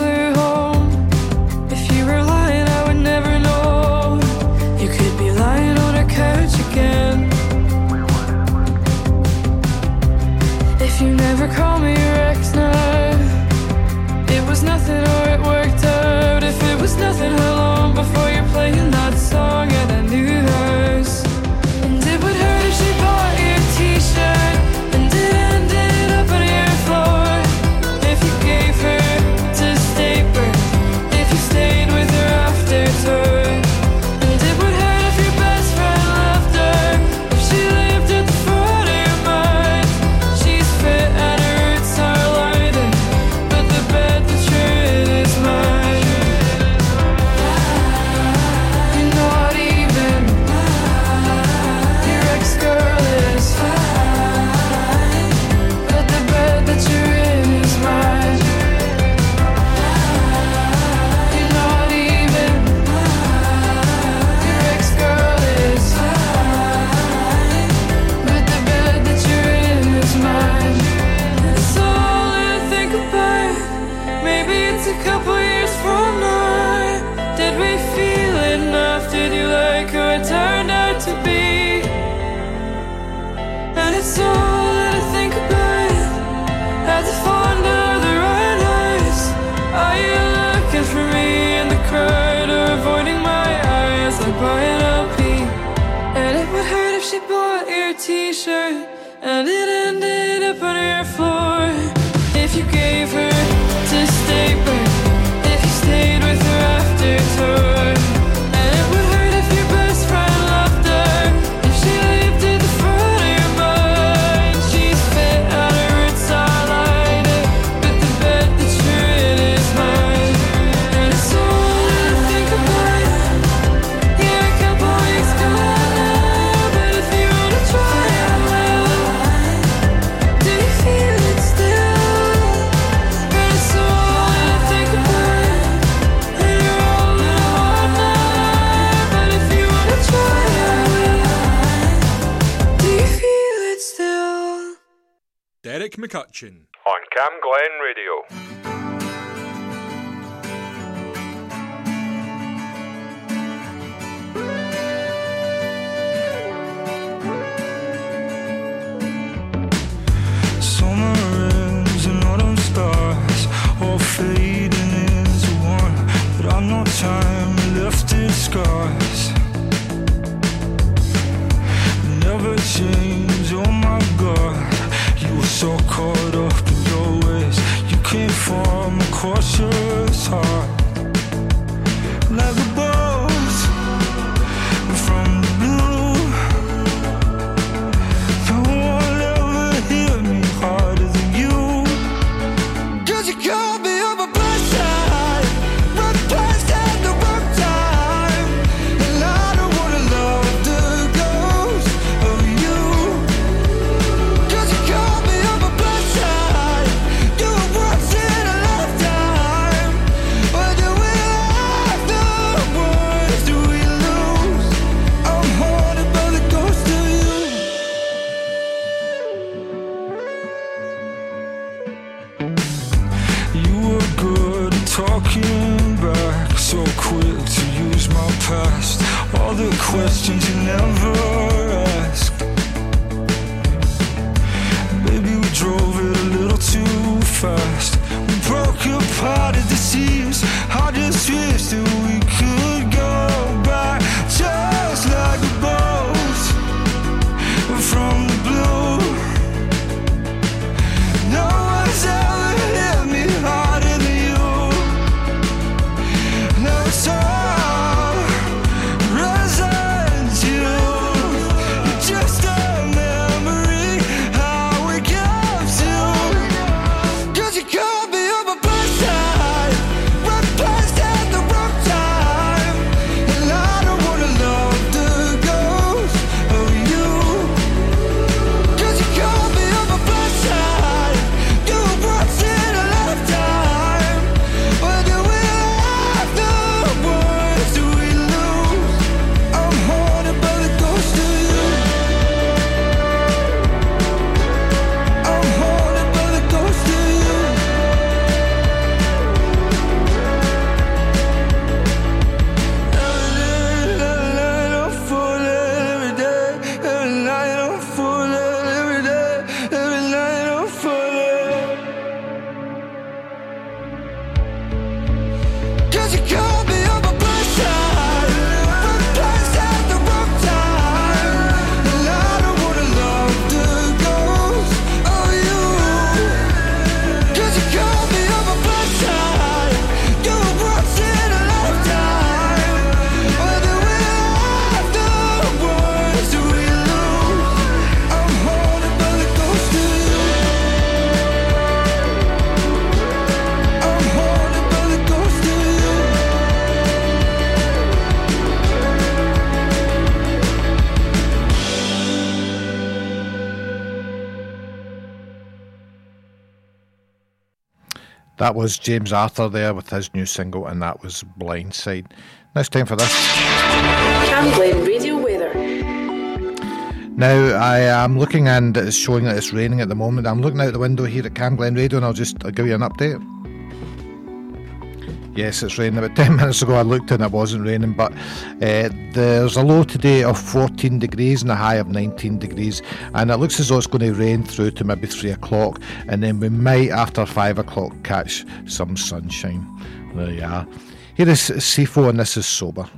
McCutcheon on Cam Glen Radio. fading is one, I've no time left in scars. Never change. from a cautious heart. them. That was James Arthur there with his new single, and that was Blindside. Now it's time for this. Camglen Radio Weather. Now I am looking and it's showing that it's raining at the moment. I'm looking out the window here at Camglen Radio, and I'll just I'll give you an update. Yes, it's raining. About 10 minutes ago I looked and it wasn't raining, but uh, there's a low today of 14 degrees and a high of 19 degrees, and it looks as though it's going to rain through to maybe 3 o'clock, and then we might, after 5 o'clock, catch some sunshine. There you are. Here is Sifo, and this is Sober.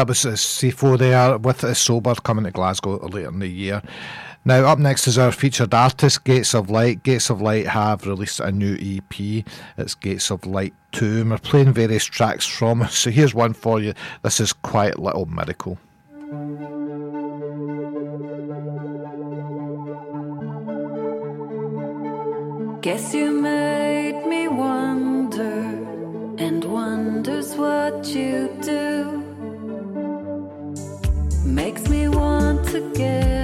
That was uh, C4 there with uh, a Sober coming to Glasgow later in the year. Now, up next is our featured artist, Gates of Light. Gates of Light have released a new EP. It's Gates of Light 2, and we're playing various tracks from. So here's one for you. This is Quiet Little Miracle. Guess you made me wonder, and wonder's what you do makes me want to get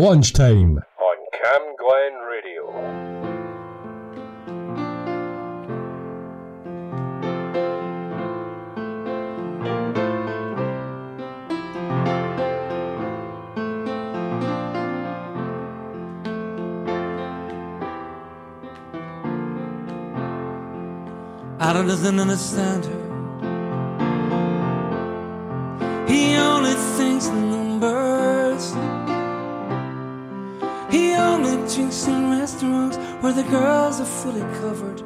Lunchtime on Cam Glen Radio. I don't understand are fully covered.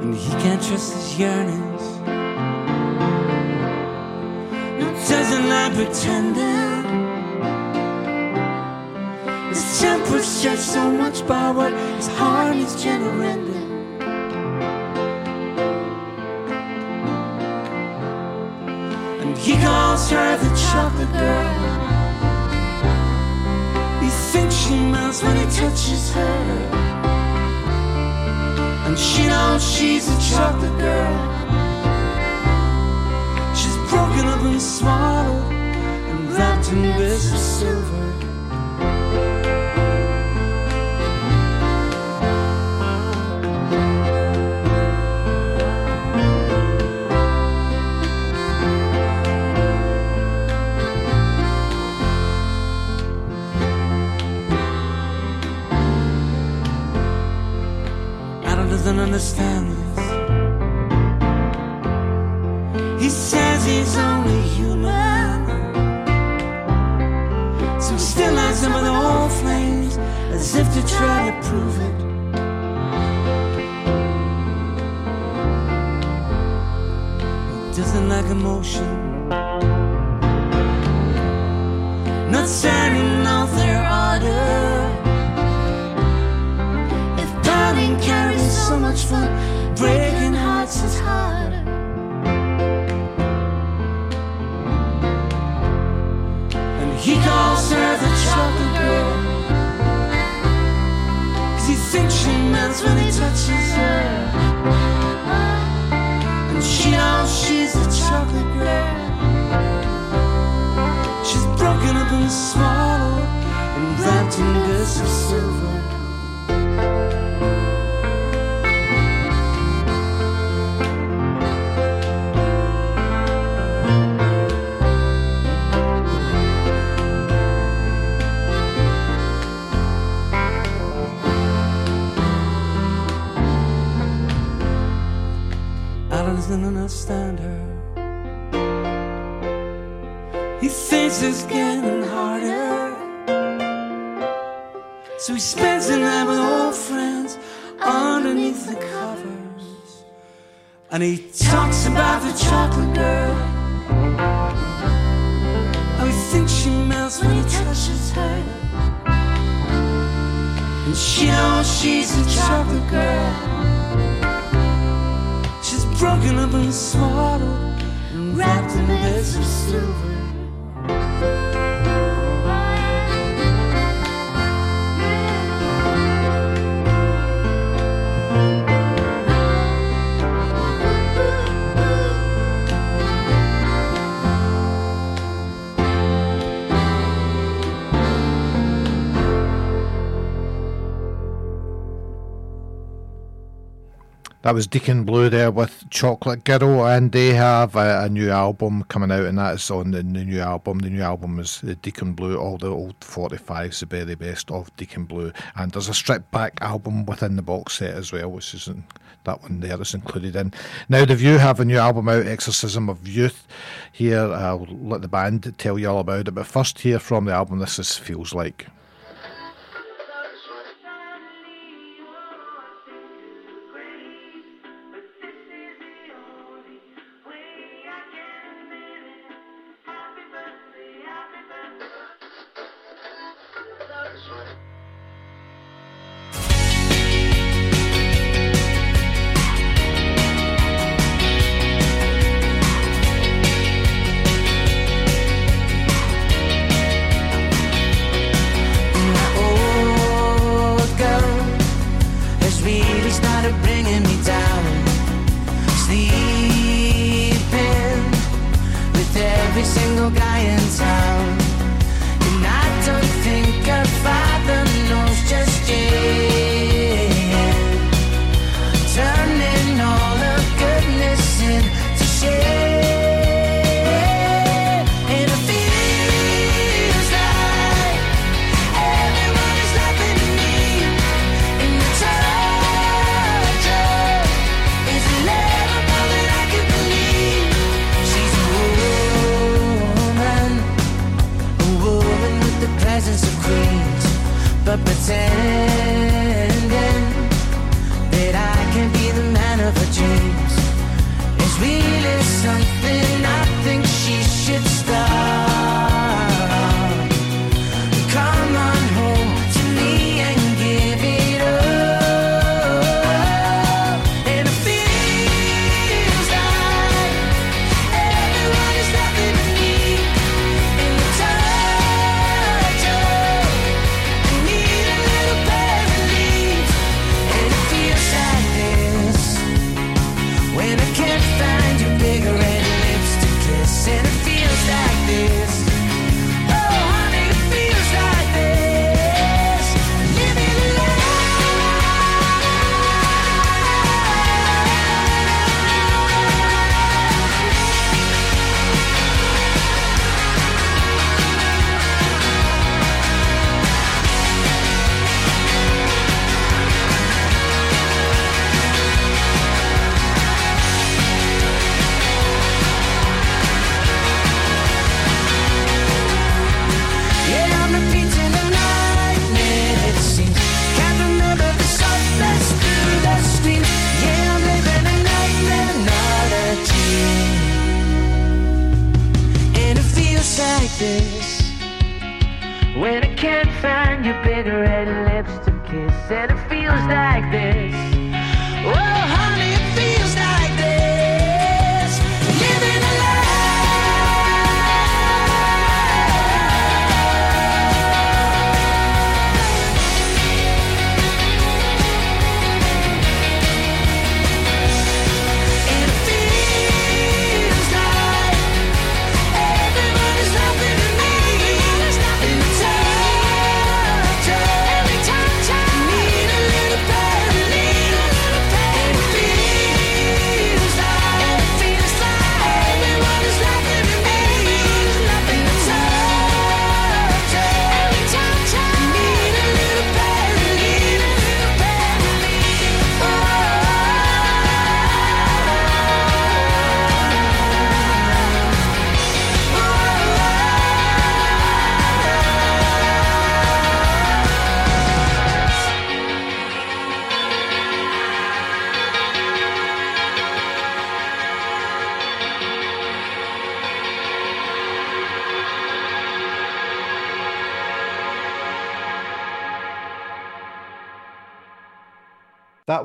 And he can't trust his yearnings. No, doesn't like pretending. His temper's judged so much by what his heart is generating. And he calls her the chocolate girl. She melts when he touches her. And she knows she's a chocolate girl. She's broken up and swallowed and wrapped in bits of silver. Understand That was Deacon Blue there with Chocolate Girl, and they have a, a new album coming out, and that is on the, the new album. The new album is uh, the Deacon Blue, all the old 45s, the very best of Deacon Blue, and there's a stripped back album within the box set as well, which isn't that one there is included in. Now, the View have a new album out, Exorcism of Youth. Here, I'll let the band tell you all about it, but first, hear from the album, this is Feels Like.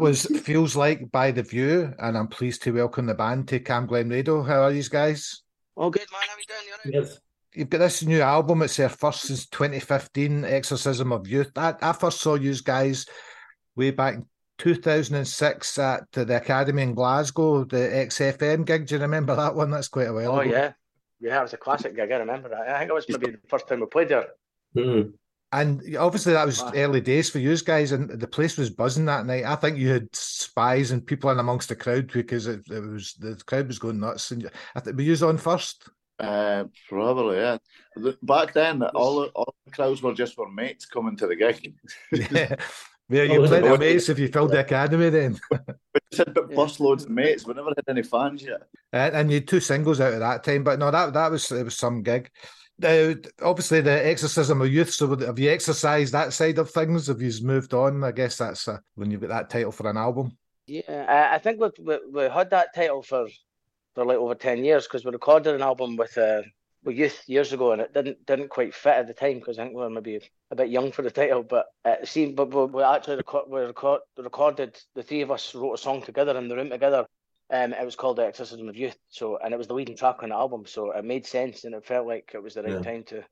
Was Feels Like by The View, and I'm pleased to welcome the band to Camglen Radio. How are you guys? All good, man. How you doing? You all right? You've got this new album, it's their first since 2015, Exorcism of Youth. I, I first saw you guys way back in 2006 at the Academy in Glasgow, the XFM gig. Do you remember that one? That's quite a while Oh ago. yeah, yeah. It was a classic gig. I remember that. I think it was maybe the first time we played there. Mm-hmm. And obviously that was early days for you guys, and the place was buzzing that night. I think you had spies and people in amongst the crowd because it, it was the crowd was going nuts. And you, I think we used on first. Uh, probably, yeah. The- Back then, all the, all the crowds were just for mates coming to the gig. Yeah, yeah you Oh, played no. the mates if you filled the academy then. We just had bus loads of mates. We never had any fans yet. and, and you had two singles out at that time, but no, that that was it was some gig. Now, obviously, the exorcism of youth. So, have you exercised that side of things? Have you moved on? I guess that's when you've got that title for an album. Yeah, I, think we, we had that title for for like over ten years because we recorded an album with uh with youth years ago and it didn't didn't quite fit at the time because I think we were maybe a bit young for the title. But uh, see, but we, we actually record, we record, recorded the three of us wrote a song together in the room together. Um, it was called The Exorcism of Youth. So and it was the leading track on the album, so it made sense and it felt like it was the right Yeah. time to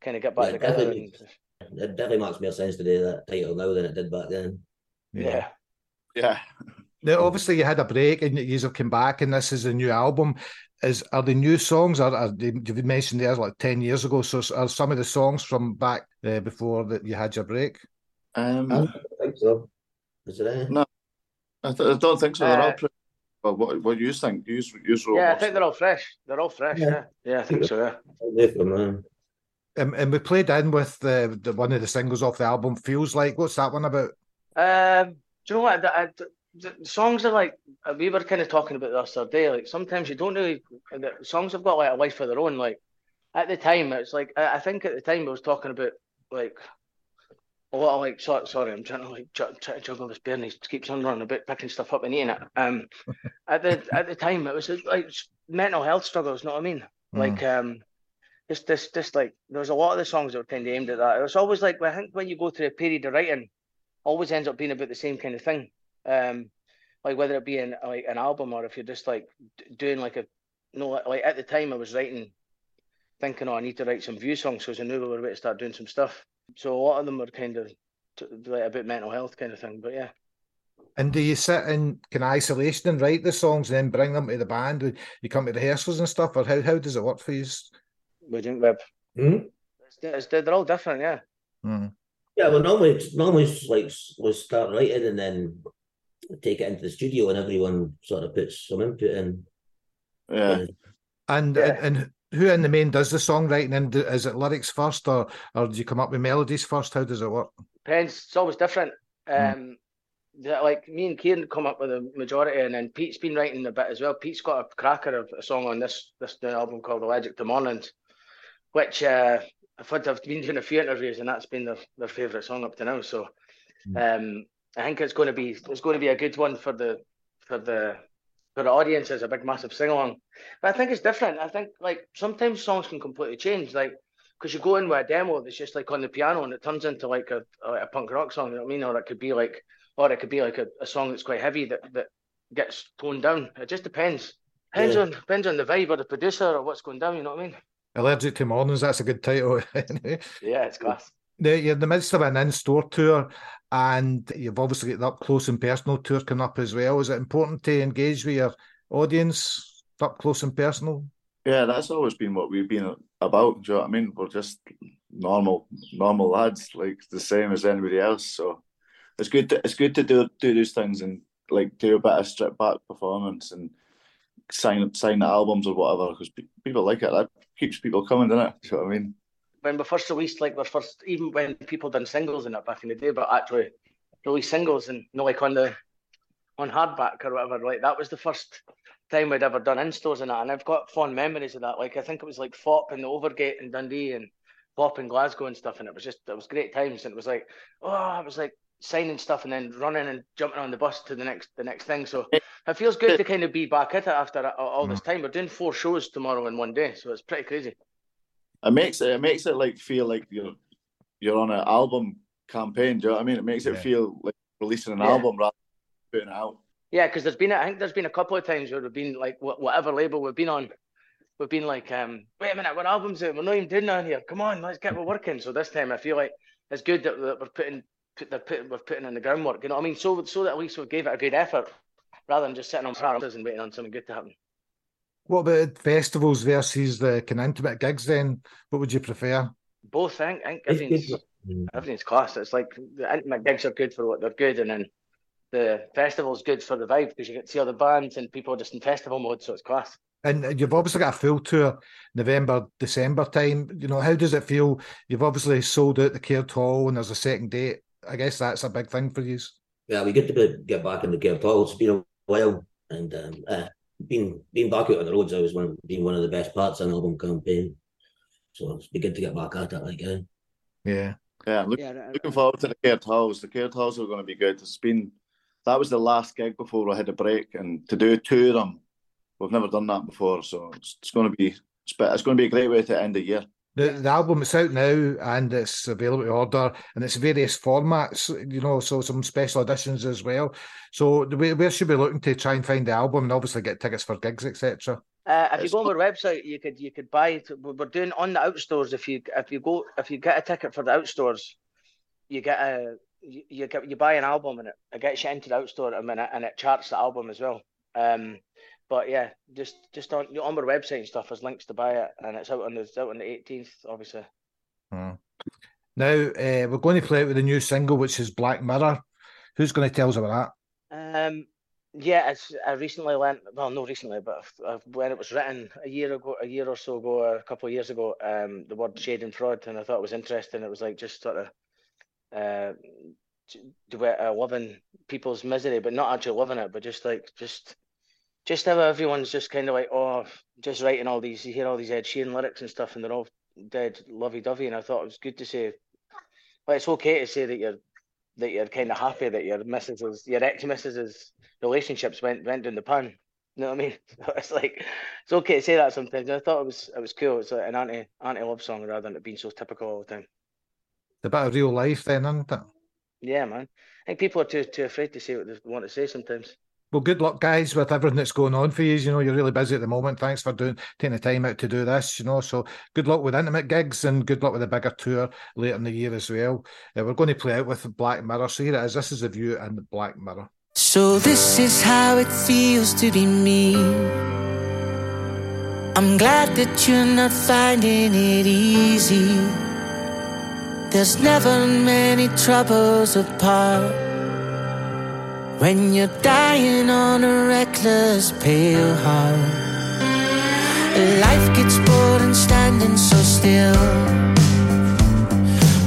kind of get back Yeah, together. definitely. And, It definitely makes more sense to do that title now than it did back then. yeah. Yeah. Now, obviously, you had a break and you have come back, and this is a new album. Is are the new songs? Are, are they, you've mentioned there's like ten years ago? So, are some of the songs from back uh, before that you had your break? Um, I don't think so. Is it any? No, I, th- I don't think so. They're all Uh, pretty. Well, what what you think? You you wrote Yeah, I think they're all fresh. They're all fresh. Yeah, yeah, I think so. Yeah. Away. Um, and we played in with the, the one of the singles off the album. Feels like what's that one about? Um, do you know what? The, I- the, the songs are like we were kind of talking about this the other day. Like sometimes you don't really. The songs have got like a life of their own. Like at the time, it's like I, I think at the time I was talking about like a lot of like sorry, sorry I'm trying to like ju- try to juggle this bear and he keeps on running about picking stuff up and eating it. Um, at the at the time it was like mental health struggles. Know what I mean? Like um, just this this like there was a lot of the songs that were kind of aimed at that. It was always like I think when you go through a period of writing, always ends up being about the same kind of thing. Um, like whether it be an like an album or if you're just like d- doing like a no like at the time I was writing, thinking oh I need to write some view songs because I knew we were about to start doing some stuff. So a lot of them are kind of t- like a bit mental health kind of thing. But yeah. And do you sit in kind of isolation and write the songs and then bring them to the band? Would You come to rehearsals and stuff, or how, how does it work for you? We think Web. Hmm? It's, it's, they're all different, yeah. Yeah, well, normally, normally it's like we start writing and then take it into the studio, and everyone sort of puts some input in. Yeah. And, and and who in the main does the songwriting? And do- is it lyrics first, or or do you come up with melodies first? How does it work? Depends. It's always different. Um, the- like me and Kieran come up with a majority, and then Pete's been writing a bit as well. Pete's got a cracker of a song on this this new album called Allergic to Mornings, which uh, I've had, I've been doing a few interviews, and that's been their, their favourite song up to now. So, um, I think it's going to be it's going to be a good one for the for the for the audience as a big massive sing along. But I think it's different. I think like sometimes songs can completely change, like because you go in with a demo that's just like on the piano and it turns into like a like a punk rock song. You know what I mean? Or it could be like or it could be like a, a song that's quite heavy that that gets toned down. It just depends. Depends Yeah. on depends on the vibe or the producer or what's going down. You know what I mean? Allergic to Mornings, that's a good title. Yeah, it's class. Now, you're in the midst of an in store tour, and you've obviously got the up close and personal tour coming up as well. Is it important to engage with your audience up close and personal? Yeah, that's always been what we've been about. Do you know what I mean? We're just normal, normal lads, like the same as anybody else. So it's good. To, it's good to do do those things and like do a bit of strip back performance and sign sign the albums or whatever because people like it. That keeps people coming, doesn't it? Do you know what I mean? When we first released like our first even when people done singles and that back in the day, but actually released singles and you know, like on the on hardback or whatever, like that was the first time we'd ever done in stores and that. And I've got fond memories of that. Like I think it was like Fopp in the Overgate in Dundee and Pop in Glasgow and stuff. And it was just it was great times. And it was like, oh, I was like signing stuff and then running and jumping on the bus to the next the next thing. So it feels good to kind of be back at it after all- all this time. We're doing four shows tomorrow in one day, so it's pretty crazy. It makes it. It makes it like feel like you're you're on an album campaign. Do you know what I mean? It makes it Yeah. feel like releasing an Yeah. album rather than putting it out. Yeah, because there's been I think there's been a couple of times where we've been like whatever label we've been on, we've been like, um, wait a minute, what album's it? We're not even doing on here. Come on, let's get we're working. So this time I feel like it's good that, that we're putting put they're putting we're putting in the groundwork. You know what I mean? So so that at least we gave it a good effort rather than just sitting on parameters and waiting on something good to happen. What about festivals versus the kind of intimate gigs then? What would you prefer? Both I think, I think It's everything's everything's class. It's like the intimate gigs are good for what they're good, and then the festival's good for the vibe because you get to see other bands and people are just in festival mode, so it's class. And you've obviously got a full tour November, December time. You know, how does it feel? You've obviously sold out the Caird Hall and there's a second date. I guess that's a big thing for you. Yeah, we get to be, get back in the Caird Hall. It's been a while, and um, uh, being being back out on the roads always one being one of the best parts of an album campaign. So it's been good to get back at it again. Yeah. Yeah, look, looking forward to the Caird Halls. The Caird Halls are going to be good. It's been that was the last gig before I had a break, and to do two of them, we've never done that before. So it's, it's going to be it's, be- it's going to be a great way to end the year. The, the album is out now and it's available to order and it's various formats, you know, so some special editions as well. So the way- where should we be looking to try and find the album and obviously get tickets for gigs, etc. Uh, if you go on our website, you could you could buy. it. We're doing on the outstores. If you if you go if you get a ticket for the outstores, you get a you, you get you buy an album and it, it gets you into the outstore a minute and it charts the album as well. Um, but yeah, just just on on our website and stuff, there's links to buy it, and it's out on the it's out on the 18th, obviously. Now uh, we're going to play it with a new single, which is Black Mirror. Who's going to tell us about that? Um, yeah, it's I recently learned. Well, not recently, but uh, when it was written a year ago, a year or so ago, or a couple of years ago, um, the word schadenfreude, and I thought it was interesting. It was like just sort of uh, uh, living people's misery, but not actually loving it, but just like just just how everyone's just kind of like oh, just writing all these. You hear all these Ed Sheeran lyrics and stuff, and they're all dead lovey dovey. And I thought it was good to say Well, it's okay to say that you're that you're kind of happy that your missus's your ex missus's relationships went went down the pan. You know what I mean? So it's like it's okay to say that sometimes. I thought it was it was cool. It's like an anti anti love song rather than it being so typical all the time. It's a bit of real life then, isn't it? Yeah, man. I think people are too too afraid to say what they want to say sometimes. Well, good luck, guys, with everything that's going on for you. You know, you're really busy at the moment. Thanks for doing taking the time out to do this. You know, so good luck with intimate gigs and good luck with the bigger tour later in the year as well. Uh, we're going to play out with Black Mirror. So here it is. This is the view and the Black Mirror. So this is how it feels to be me. I'm glad that you're not finding it easy. There's never many troubles apart. When you're dying on a reckless pale heart. Life gets bored and standing so still.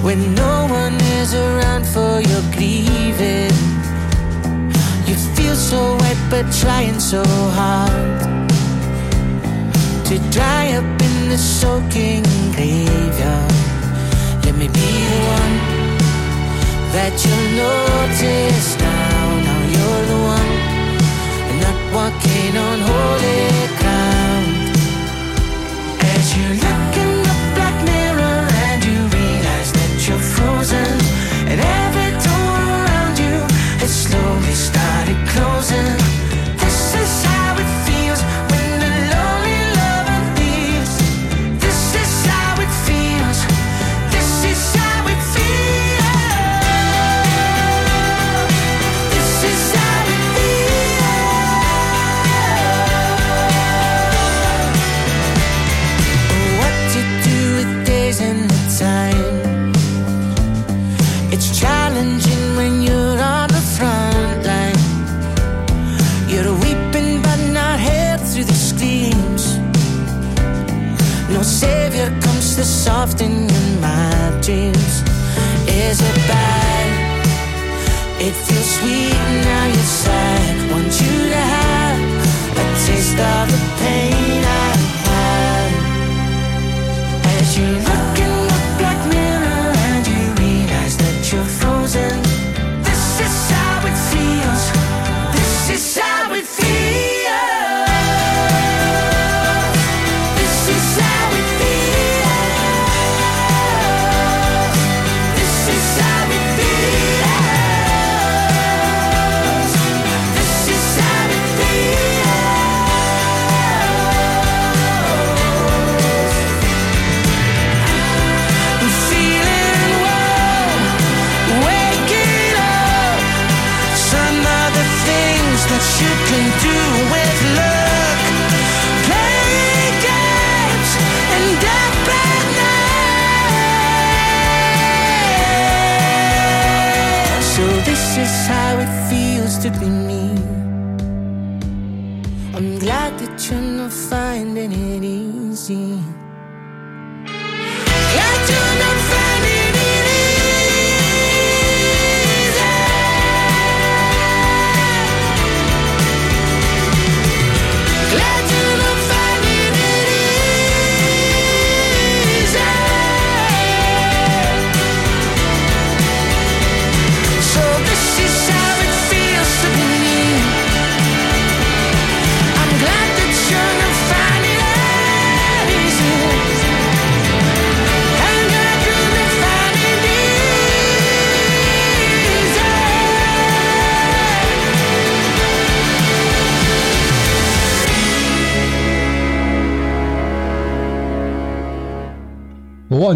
When no one is around for your grieving. You feel so wet but trying so hard to dry up in the soaking graveyard. Let me be the one that you'll notice now. Walking on holy ground. As you look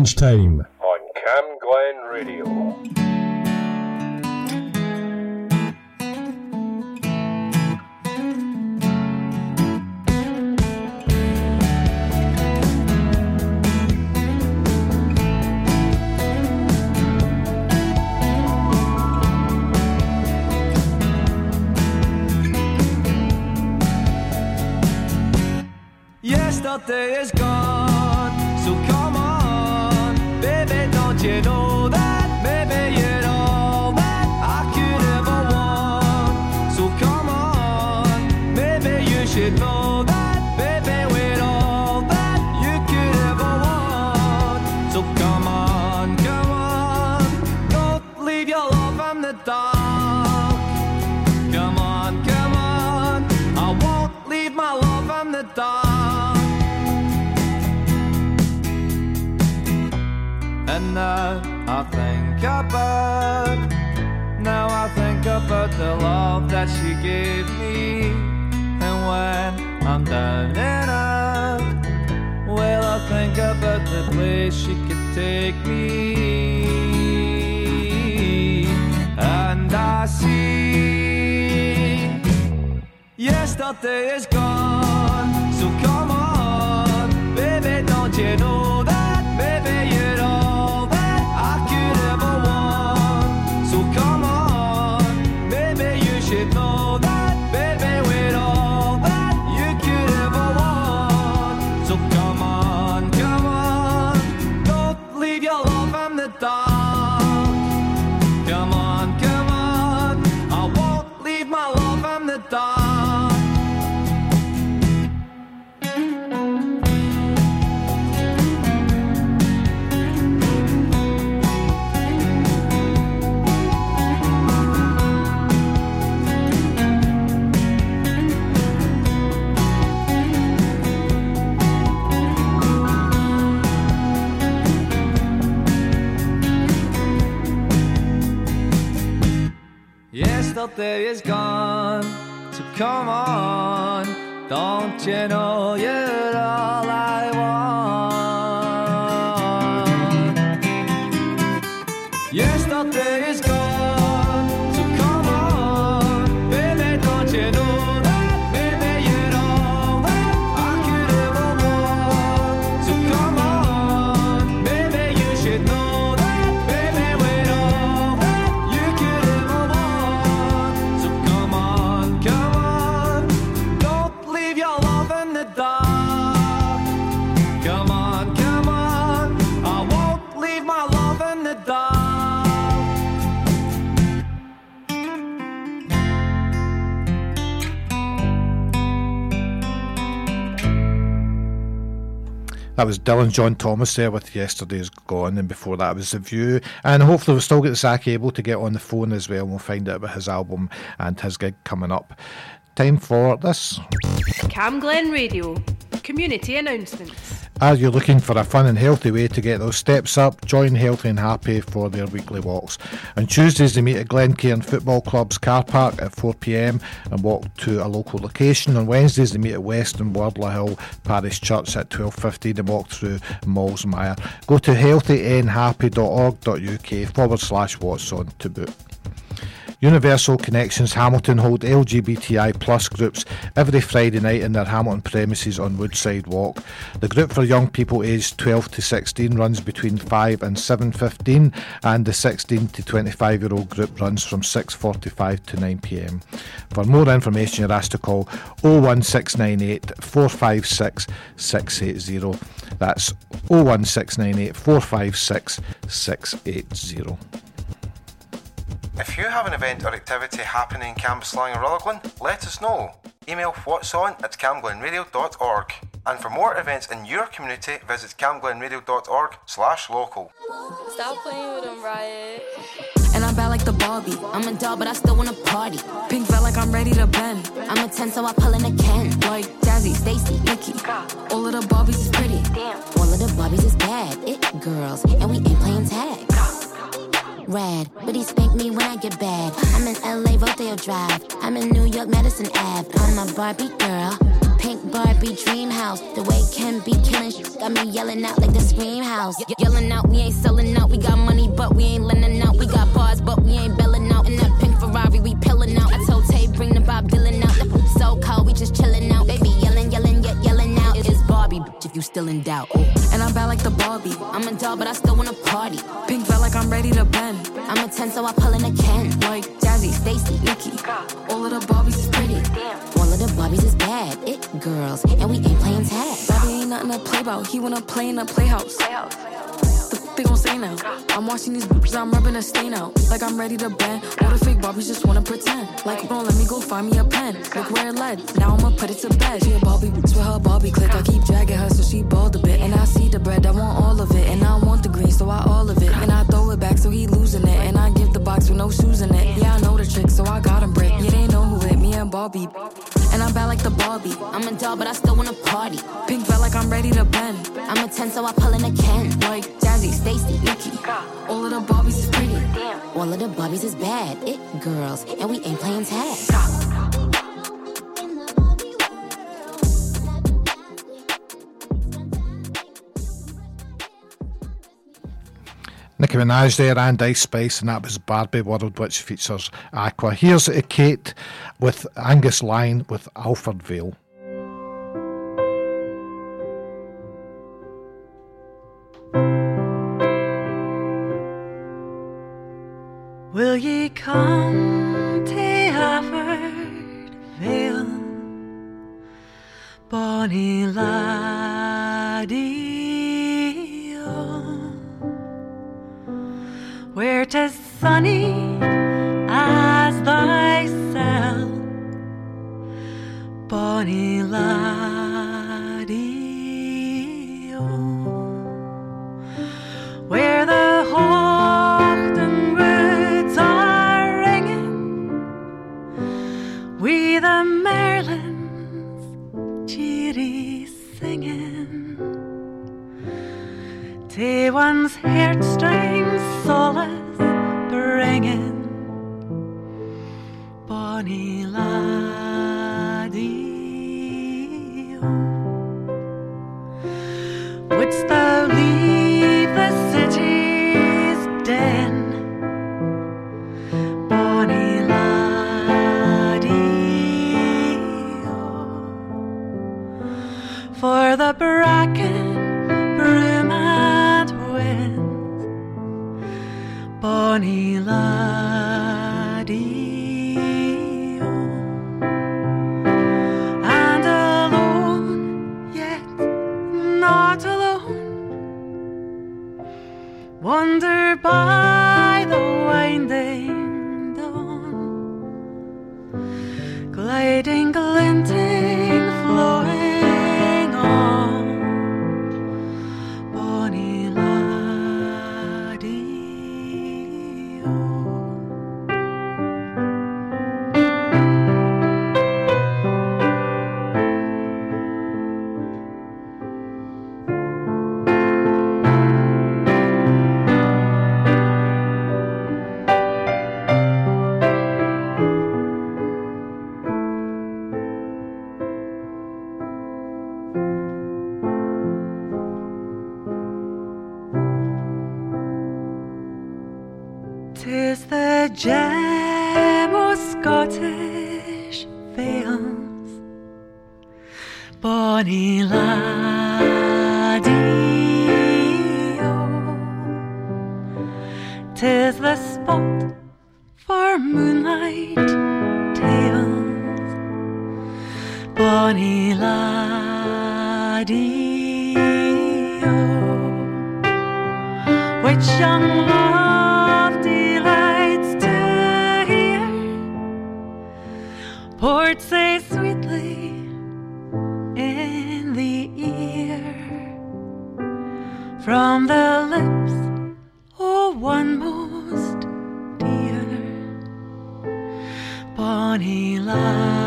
Lunchtime is gone. So come Is gone, so come on. Don't you know you're all I That was Dylan John Thomas there with Yesterday's Gone, and before that was The View. And hopefully, we'll still get Zak Abel to get on the phone as well, and we'll find out about his album and his gig coming up. Time for this. Camglen Radio. Community announcements. Are you're looking for a fun and healthy way to get those steps up? Join Healthy and Happy for their weekly walks. On Tuesdays, they meet at Glencairn Football Club's car park at 4pm and walk to a local location. On Wednesdays, they meet at Weston Wardlawhill Parish Church at 12.15 and walk through Malls Mire. Go to healthynhappy.org.uk forward slash what's on to boot. Universal Connections Hamilton hold LGBTI plus groups every Friday night in their Hamilton premises on Woodside Walk. The group for young people aged 12 to 16 runs between 5 and 7.15 and the 16 to 25 year old group runs from 6.45 to 9pm. For more information you're asked to call 01698 456 680. That's 01698 456 680. If you have an event or activity happening in Cambuslang or Rutherglen, let us know. Email what's on at camglenradio.org. And for more events in your community, visit camglenradio.org slash local. Stop playing with them, Riot. And I'm bad like the Barbie. I'm a doll, but I still wanna party. Pink felt like I'm ready to bend. I'm a 10, so I pull in a Ken. Like Jazzy, Stacy, Nikki. All of the Barbies is pretty. Damn. All of the Barbies is bad. It girls, and we ain't playing tag. Rad, but he spanked me when I get bad. I'm in LA, Rodeo Drive. I'm in New York, Madison Ave. I'm a Barbie girl. Pink Barbie dream house. The way Ken be killing shit got me yelling out like the scream house. Ye- yelling out, we ain't selling out. We got money, but we ain't lending out. We got bars, but we ain't belling out. In that pink Ferrari, we pillin' out. I told Tay, bring the Bob Dylan out. So cold, we just chillin' out. Baby if you still in doubt. And I'm bad like the Barbie. I'm a doll, but I still wanna party. Pink felt like I'm ready to bend. I'm a 10, so I pull in a Ken. Like Jazzy, Stacy, Nikki. All of the Barbies is pretty. All of the Barbies is bad. It girls, and we about. He wanna play in a playhouse. The f- they gon' say now. I'm watching these bitches, I'm rubbing a stain out. Like I'm ready to bend. All the fake Barbies just wanna pretend. Like, bro, let me go find me a pen. Look where it led. Now I'ma put it to bed. She a Barbie bitch with her Barbie click. I keep dragging her so she bald a bit. And I see the bread, I want all of it. And I want the green, so I all of it. And I throw it back so he losing it. And I give the box with no shoes in it. Yeah, I know the trick, so I got him brick. Yeah, they know who me and Barbie. And I'm bad like the Barbie. I'm a doll, but I still wanna party. Pink felt like I'm ready to bend. I'm a 10, so I pull in a Ken. Like Jazzy, Stacy, Nikki. All of the Barbies is pretty. All of the Barbies is bad. It girls, and we ain't playing tag. Nicki Minaj there and Ice Spice, and that was Barbie World, which features Aqua. Here's Kate with Angus Line with Alfred Vale. Will ye come to Alfred Vale, bonnie laddie, where 'tis sunny as thyself, bonny laddie, oh, where the Hoghton woods are ringing with the merlin's cheery singing. To one's heartstrings solace bringing, bonny laddie. Wouldst thou leave the city's den, bonny laddie, for the bracken, bonny laddie, and alone, yet not alone. Wander by the winding dawn, gliding, glinting, bonny laddie. oh. Tis the spot for moonlight tales, bonny laddie. oh. Which young love delights to hear, poured say bonny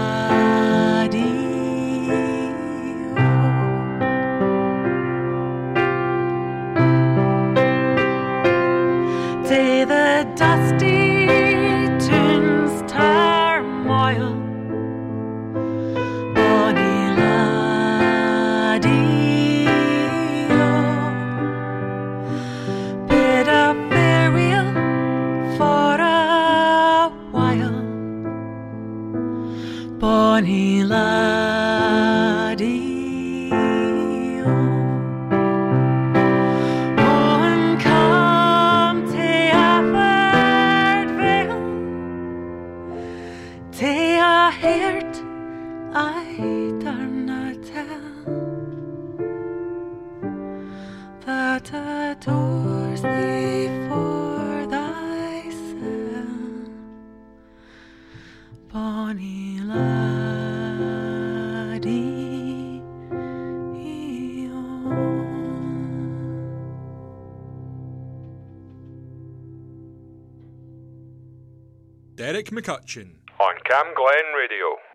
McCutcheon. On Camglen Radio.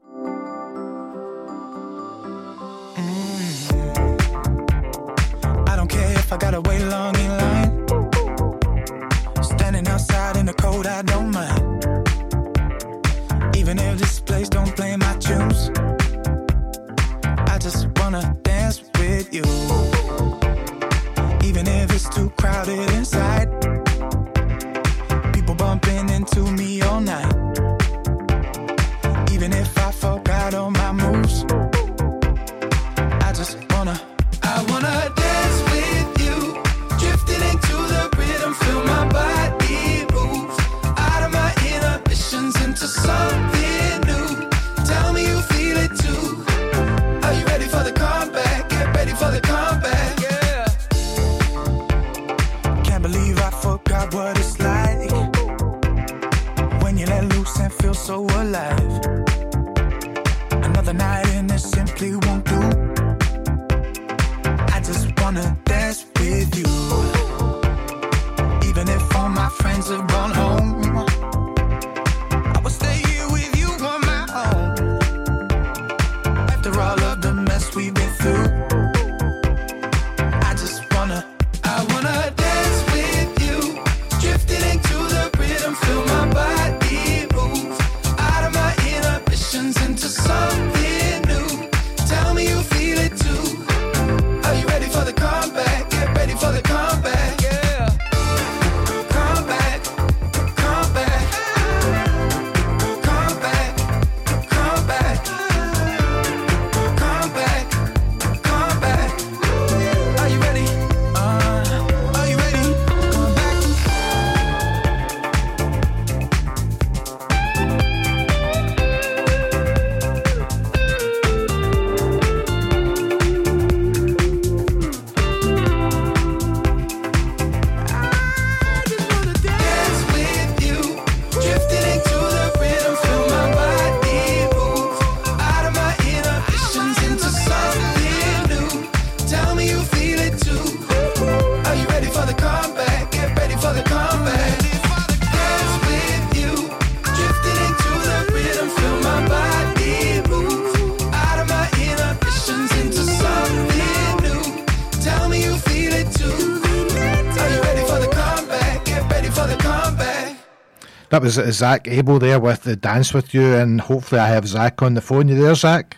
Was uh, Zak Abel there with the dance with you, and hopefully I have Zak on the phone. You there, Zak?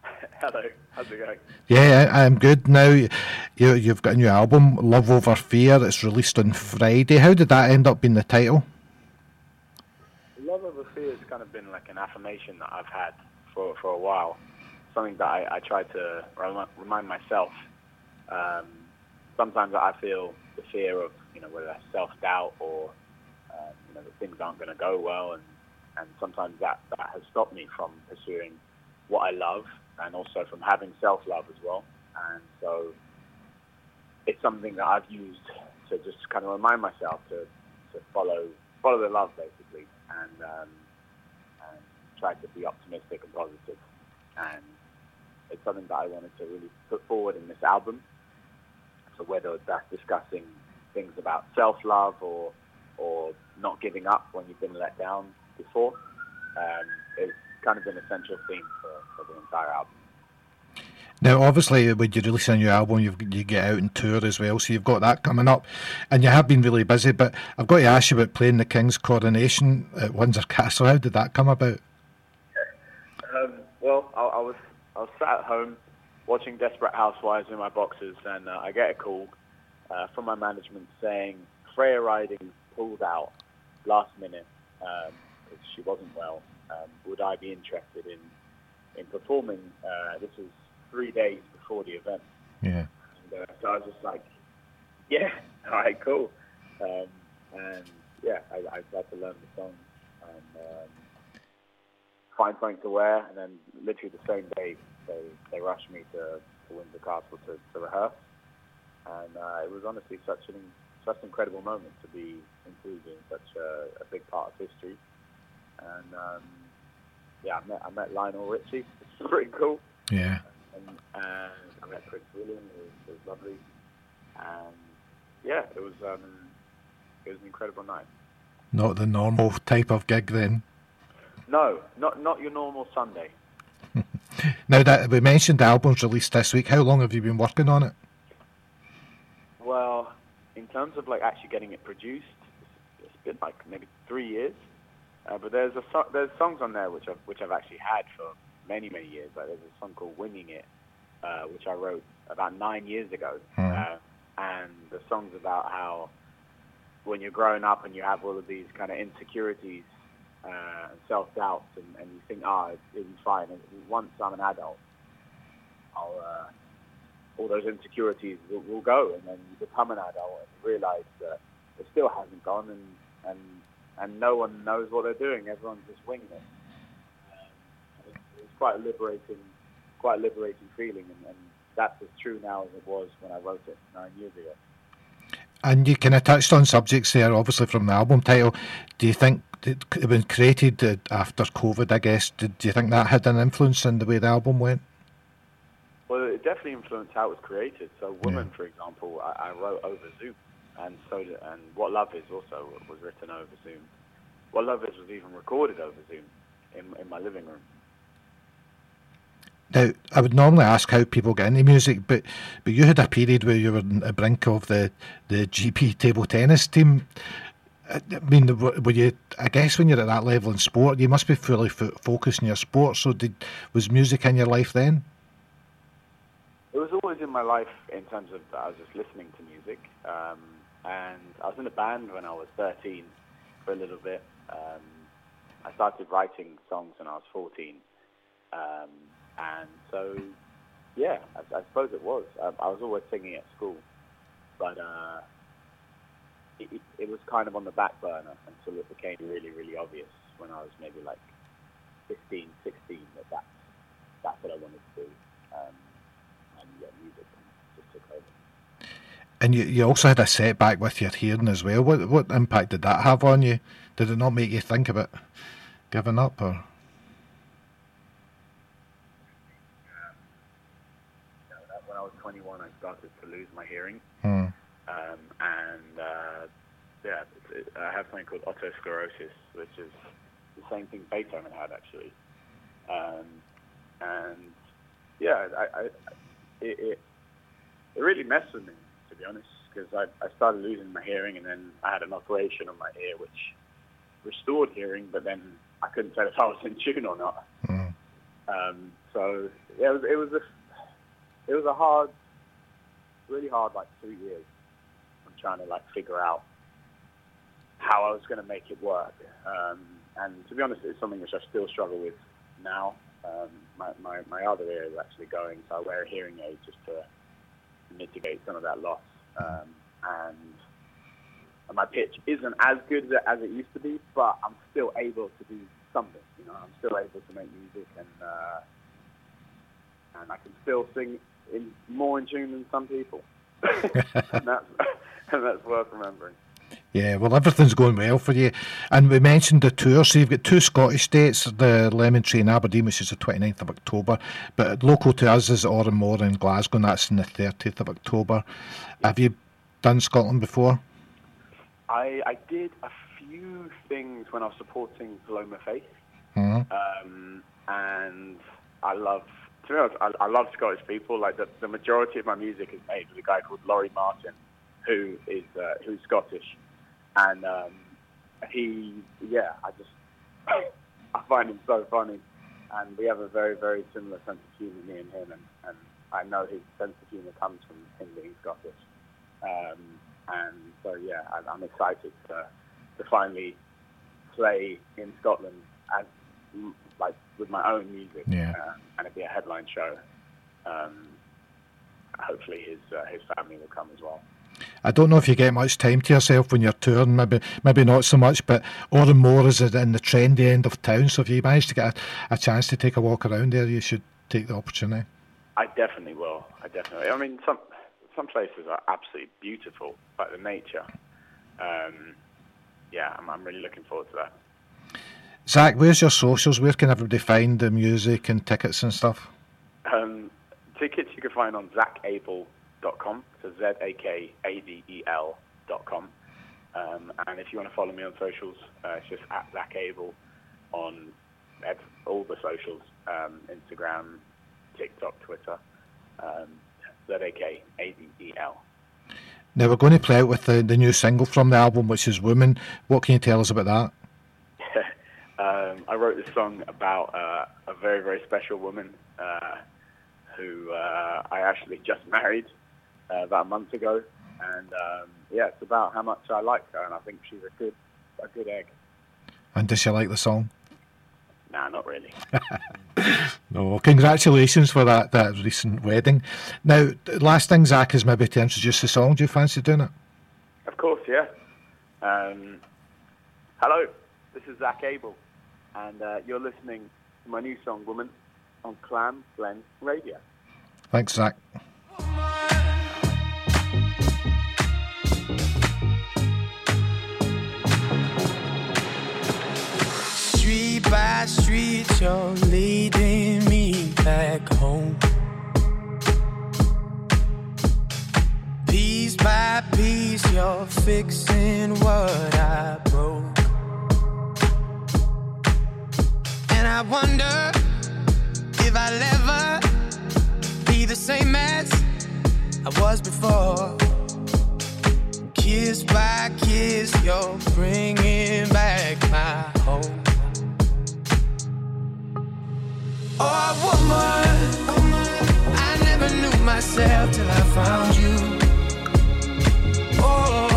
Hello, how's it going? Yeah, I, I'm good now. You, you've got a new album, Love Over Fear. It's released on Friday. How did that end up being the title? Love over fear has kind of been like an affirmation that I've had for, for a while. Something that I, I try to remi- remind myself. Um, sometimes I feel the fear of, you know, whether that's self-doubt or, that things aren't going to go well. And, and sometimes that, that has stopped me from pursuing what I love and also from having self-love as well. And so it's something that I've used to just kind of remind myself to, to follow follow the love basically, and um, and try to be optimistic and positive. And it's something that I wanted to really put forward in this album. So whether that's discussing things about self-love or or not giving up when you've been let down before, um, it's kind of an essential theme for, for the entire album. Now, obviously, when you release a new album, you've, you get out and tour as well, so you've got that coming up, and you have been really busy. But I've got to ask you about playing the King's Coronation at Windsor Castle. How did that come about? Um, well, I, I was I was sat at home watching Desperate Housewives in my boxes, and uh, I get a call uh, from my management saying Freya Ridings pulled out last minute because she wasn't well. Um, would I be interested in in performing? Uh, this was three days before the event, Yeah. and uh, so I was just like, yeah, all right, cool. Um, and yeah, I, I tried to learn the song and um, find something to wear, and then literally the same day they, they rushed me to, to Windsor Castle to, to rehearse. And uh, it was honestly such an such an incredible moment to be included in such a, a big part of history. And um, yeah, I met I met Lionel Richie. It's pretty cool. Yeah. And, and I met Prince William. It was, was lovely. And yeah, it was um, it was an incredible night. Not the normal type of gig then. No, not not your normal Sunday. Now that we mentioned the album's released this week, how long have you been working on it? Well, in terms of like actually getting it produced, been like maybe three years. Uh, but there's a so- there's songs on there which I've which I've actually had for many many years. Like there's a song called "Winging It," uh, which I wrote about nine years ago, uh, and the song's about how when you're growing up and you have all of these kind of insecurities uh, and self doubts, and, and you think, ah, it, it'll be fine. And once I'm an adult, I'll uh, all those insecurities will, will go, and then you become an adult and you realise that it still hasn't gone, and and and no one knows what they're doing. Everyone's just winging it. Um, it's, quite a liberating, quite a liberating feeling, and, and that's as true now as it was when I wrote it nine years ago. And you kind of touched on subjects there, obviously from the album title. Do you think it it was created uh, after COVID? I guess. Did, do you think that had an influence in the way the album went? Well, it definitely influenced how it was created. So, Woman, for example, I, I wrote over Zoom, and so did, and What Love Is also was written over Zoom. What Love Is was even recorded over Zoom in in my living room. Now, I would normally ask how people get into music, but but you had a period where you were on the brink of the, the GB table tennis team. I mean, were were you? I guess when you're at that level in sport, you must be fully fo- focused on your sport. So, did was music in your life then? It was always in my life in terms of I was just listening to music, um, and I was in a band when I was 13 for a little bit. Um, I started writing songs when I was 14, um, and so yeah, I, I suppose it was. I, I was always singing at school, but uh, it, it, it was kind of on the back burner until it became really, really obvious when I was maybe like 15, 16 that that's, that's what I wanted to do. Um, and yeah, music just took over. And you, you also had a setback with your hearing as well. What what impact did that have on you? Did it not make you think about giving up or? You know, that when I was 21, I started to lose my hearing. Hmm. Um, and uh, yeah, it, I have something called otosclerosis, which is the same thing Beethoven had actually. Um, and yeah, I, I, it, it, it really messed with me, to be honest, because I, I started losing my hearing, and then I had an operation on my ear, which restored hearing, but then I couldn't tell if I was in tune or not. Um, so yeah, it was it was a it was a hard, really hard like two years. I'm trying to like figure out how I was going to make it work. Um, and to be honest, it's something which I still struggle with now. Um, my, my, my other ear is actually going, so I wear a hearing aid just to mitigate some of that loss. Um, and my pitch isn't as good as it, used to be, but I'm still able to do something. You know, I'm still able to make music, and uh, and I can still sing in more in tune than some people. and that's and that's worth remembering. Yeah, well, everything's going well for you. And we mentioned the tour, so you've got two Scottish dates, the Lemon Tree in Aberdeen, which is the 29th of October, but local to us is Oran Mor in Glasgow, and that's on the 30th of October. Have you done Scotland before? I, I did a few things when I was supporting Paloma Faith, Mhm. um, and I love, to be honest, I, I love Scottish people. Like the, the majority of my music is made with a guy called Laurie Martin, who is uh, who's Scottish, and um, he, yeah, I just I find him so funny, and we have a very very similar sense of humour, me and him, and, and I know his sense of humour comes from him being Scottish. Um, and so, yeah, I, I'm excited to, to finally play in Scotland as like with my own music, Yeah. uh, and it'll be a headline show. Um, hopefully, his uh, his family will come as well. I don't know if you get much time to yourself when you're touring, maybe maybe not so much, but Oran Mor is in the trendy end of town, so if you manage to get a, a chance to take a walk around there, you should take the opportunity. I definitely will. I definitely. I mean, some some places are absolutely beautiful, like the nature. Um, yeah, I'm, I'm really looking forward to that. Zak, where's your socials? Where can everybody find the music and tickets and stuff? Um, tickets you can find on zakabel.com, so Z-A-K-A-B-E-L dot com. Um, and if you want to follow me on socials, uh, it's just at Zak Abel on all the socials: um, Instagram, TikTok, Twitter. Um, Z A K A D E L. Now we're going to play out with the, the new single from the album, which is "Woman." What can you tell us about that? um, I wrote this song about uh, a very, very special woman uh, who uh, I actually just married uh, about a month ago, and um, yeah, it's about how much I like her, and I think she's a good, a good egg. And does she like the song? Nah, not really. No, congratulations for that that recent wedding. Now, last thing, Zak, is maybe to introduce the song. Do you fancy doing it? Of course, yeah. Um, hello, this is Zak Abel, and uh, you're listening to my new song "Woman" on Clam Glen Radio. Thanks, Zak. Street by street, you're leading me back home. Piece by piece, you're fixing what I broke. And I wonder if I'll ever be the same as I was before. Kiss by kiss, you're bringing back my home. Oh, woman, I never knew myself till I found you. Oh,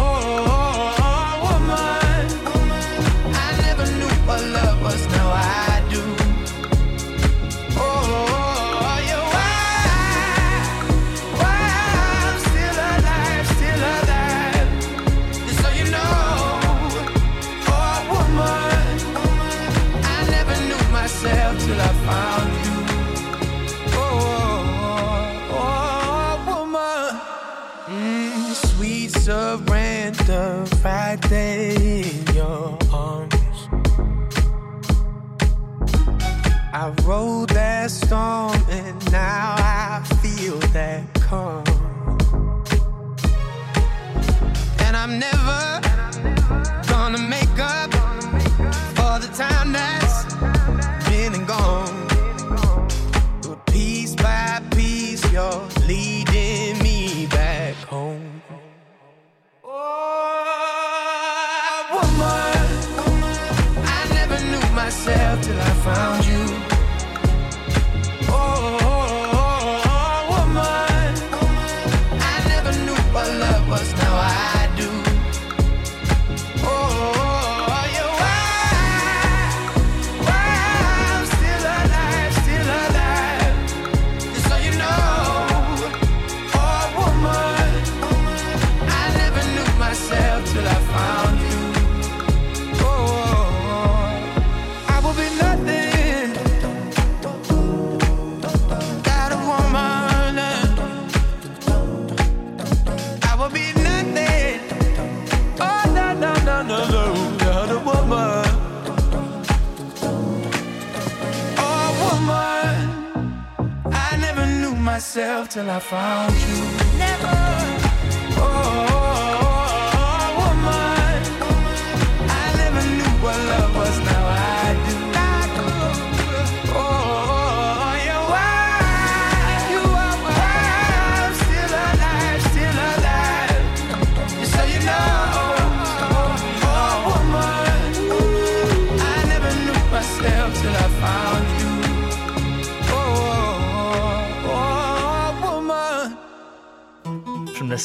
storm till I found you.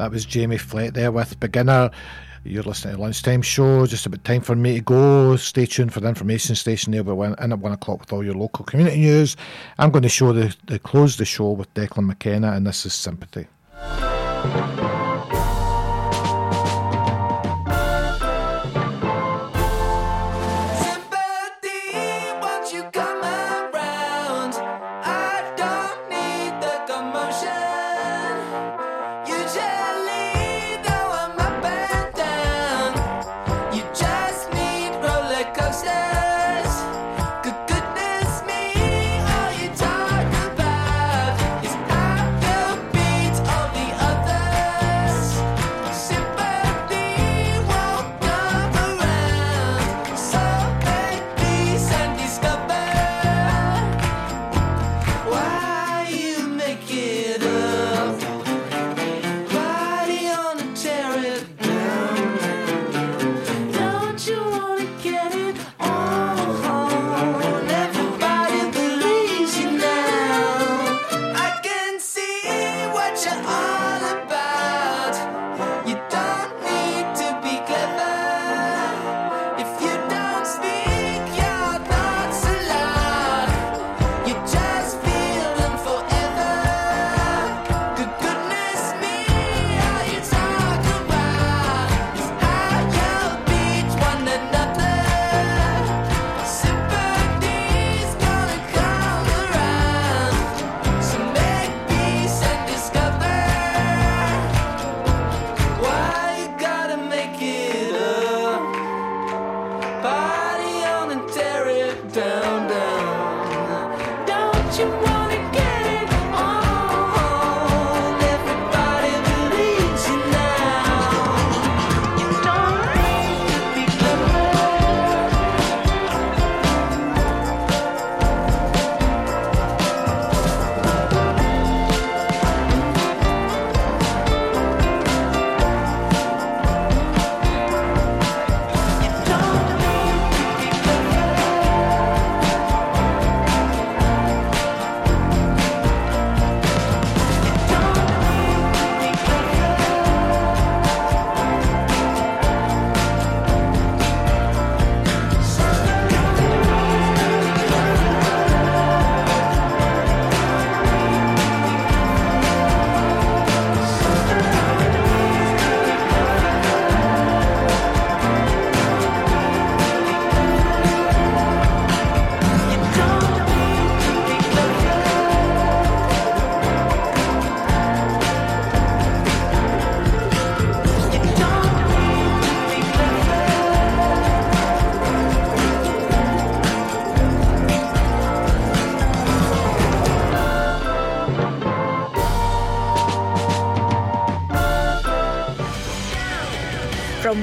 That was Jamie Flett there with Beginner. You're listening to Lunchtime Show, just about time for me to go. Stay tuned for the information station there. We're in at one o'clock with all your local community news. I'm going to show the, the close the show with Declan McKenna, and this is Sympathy.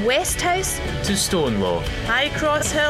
West House to Stonelaw, High Cross Hill.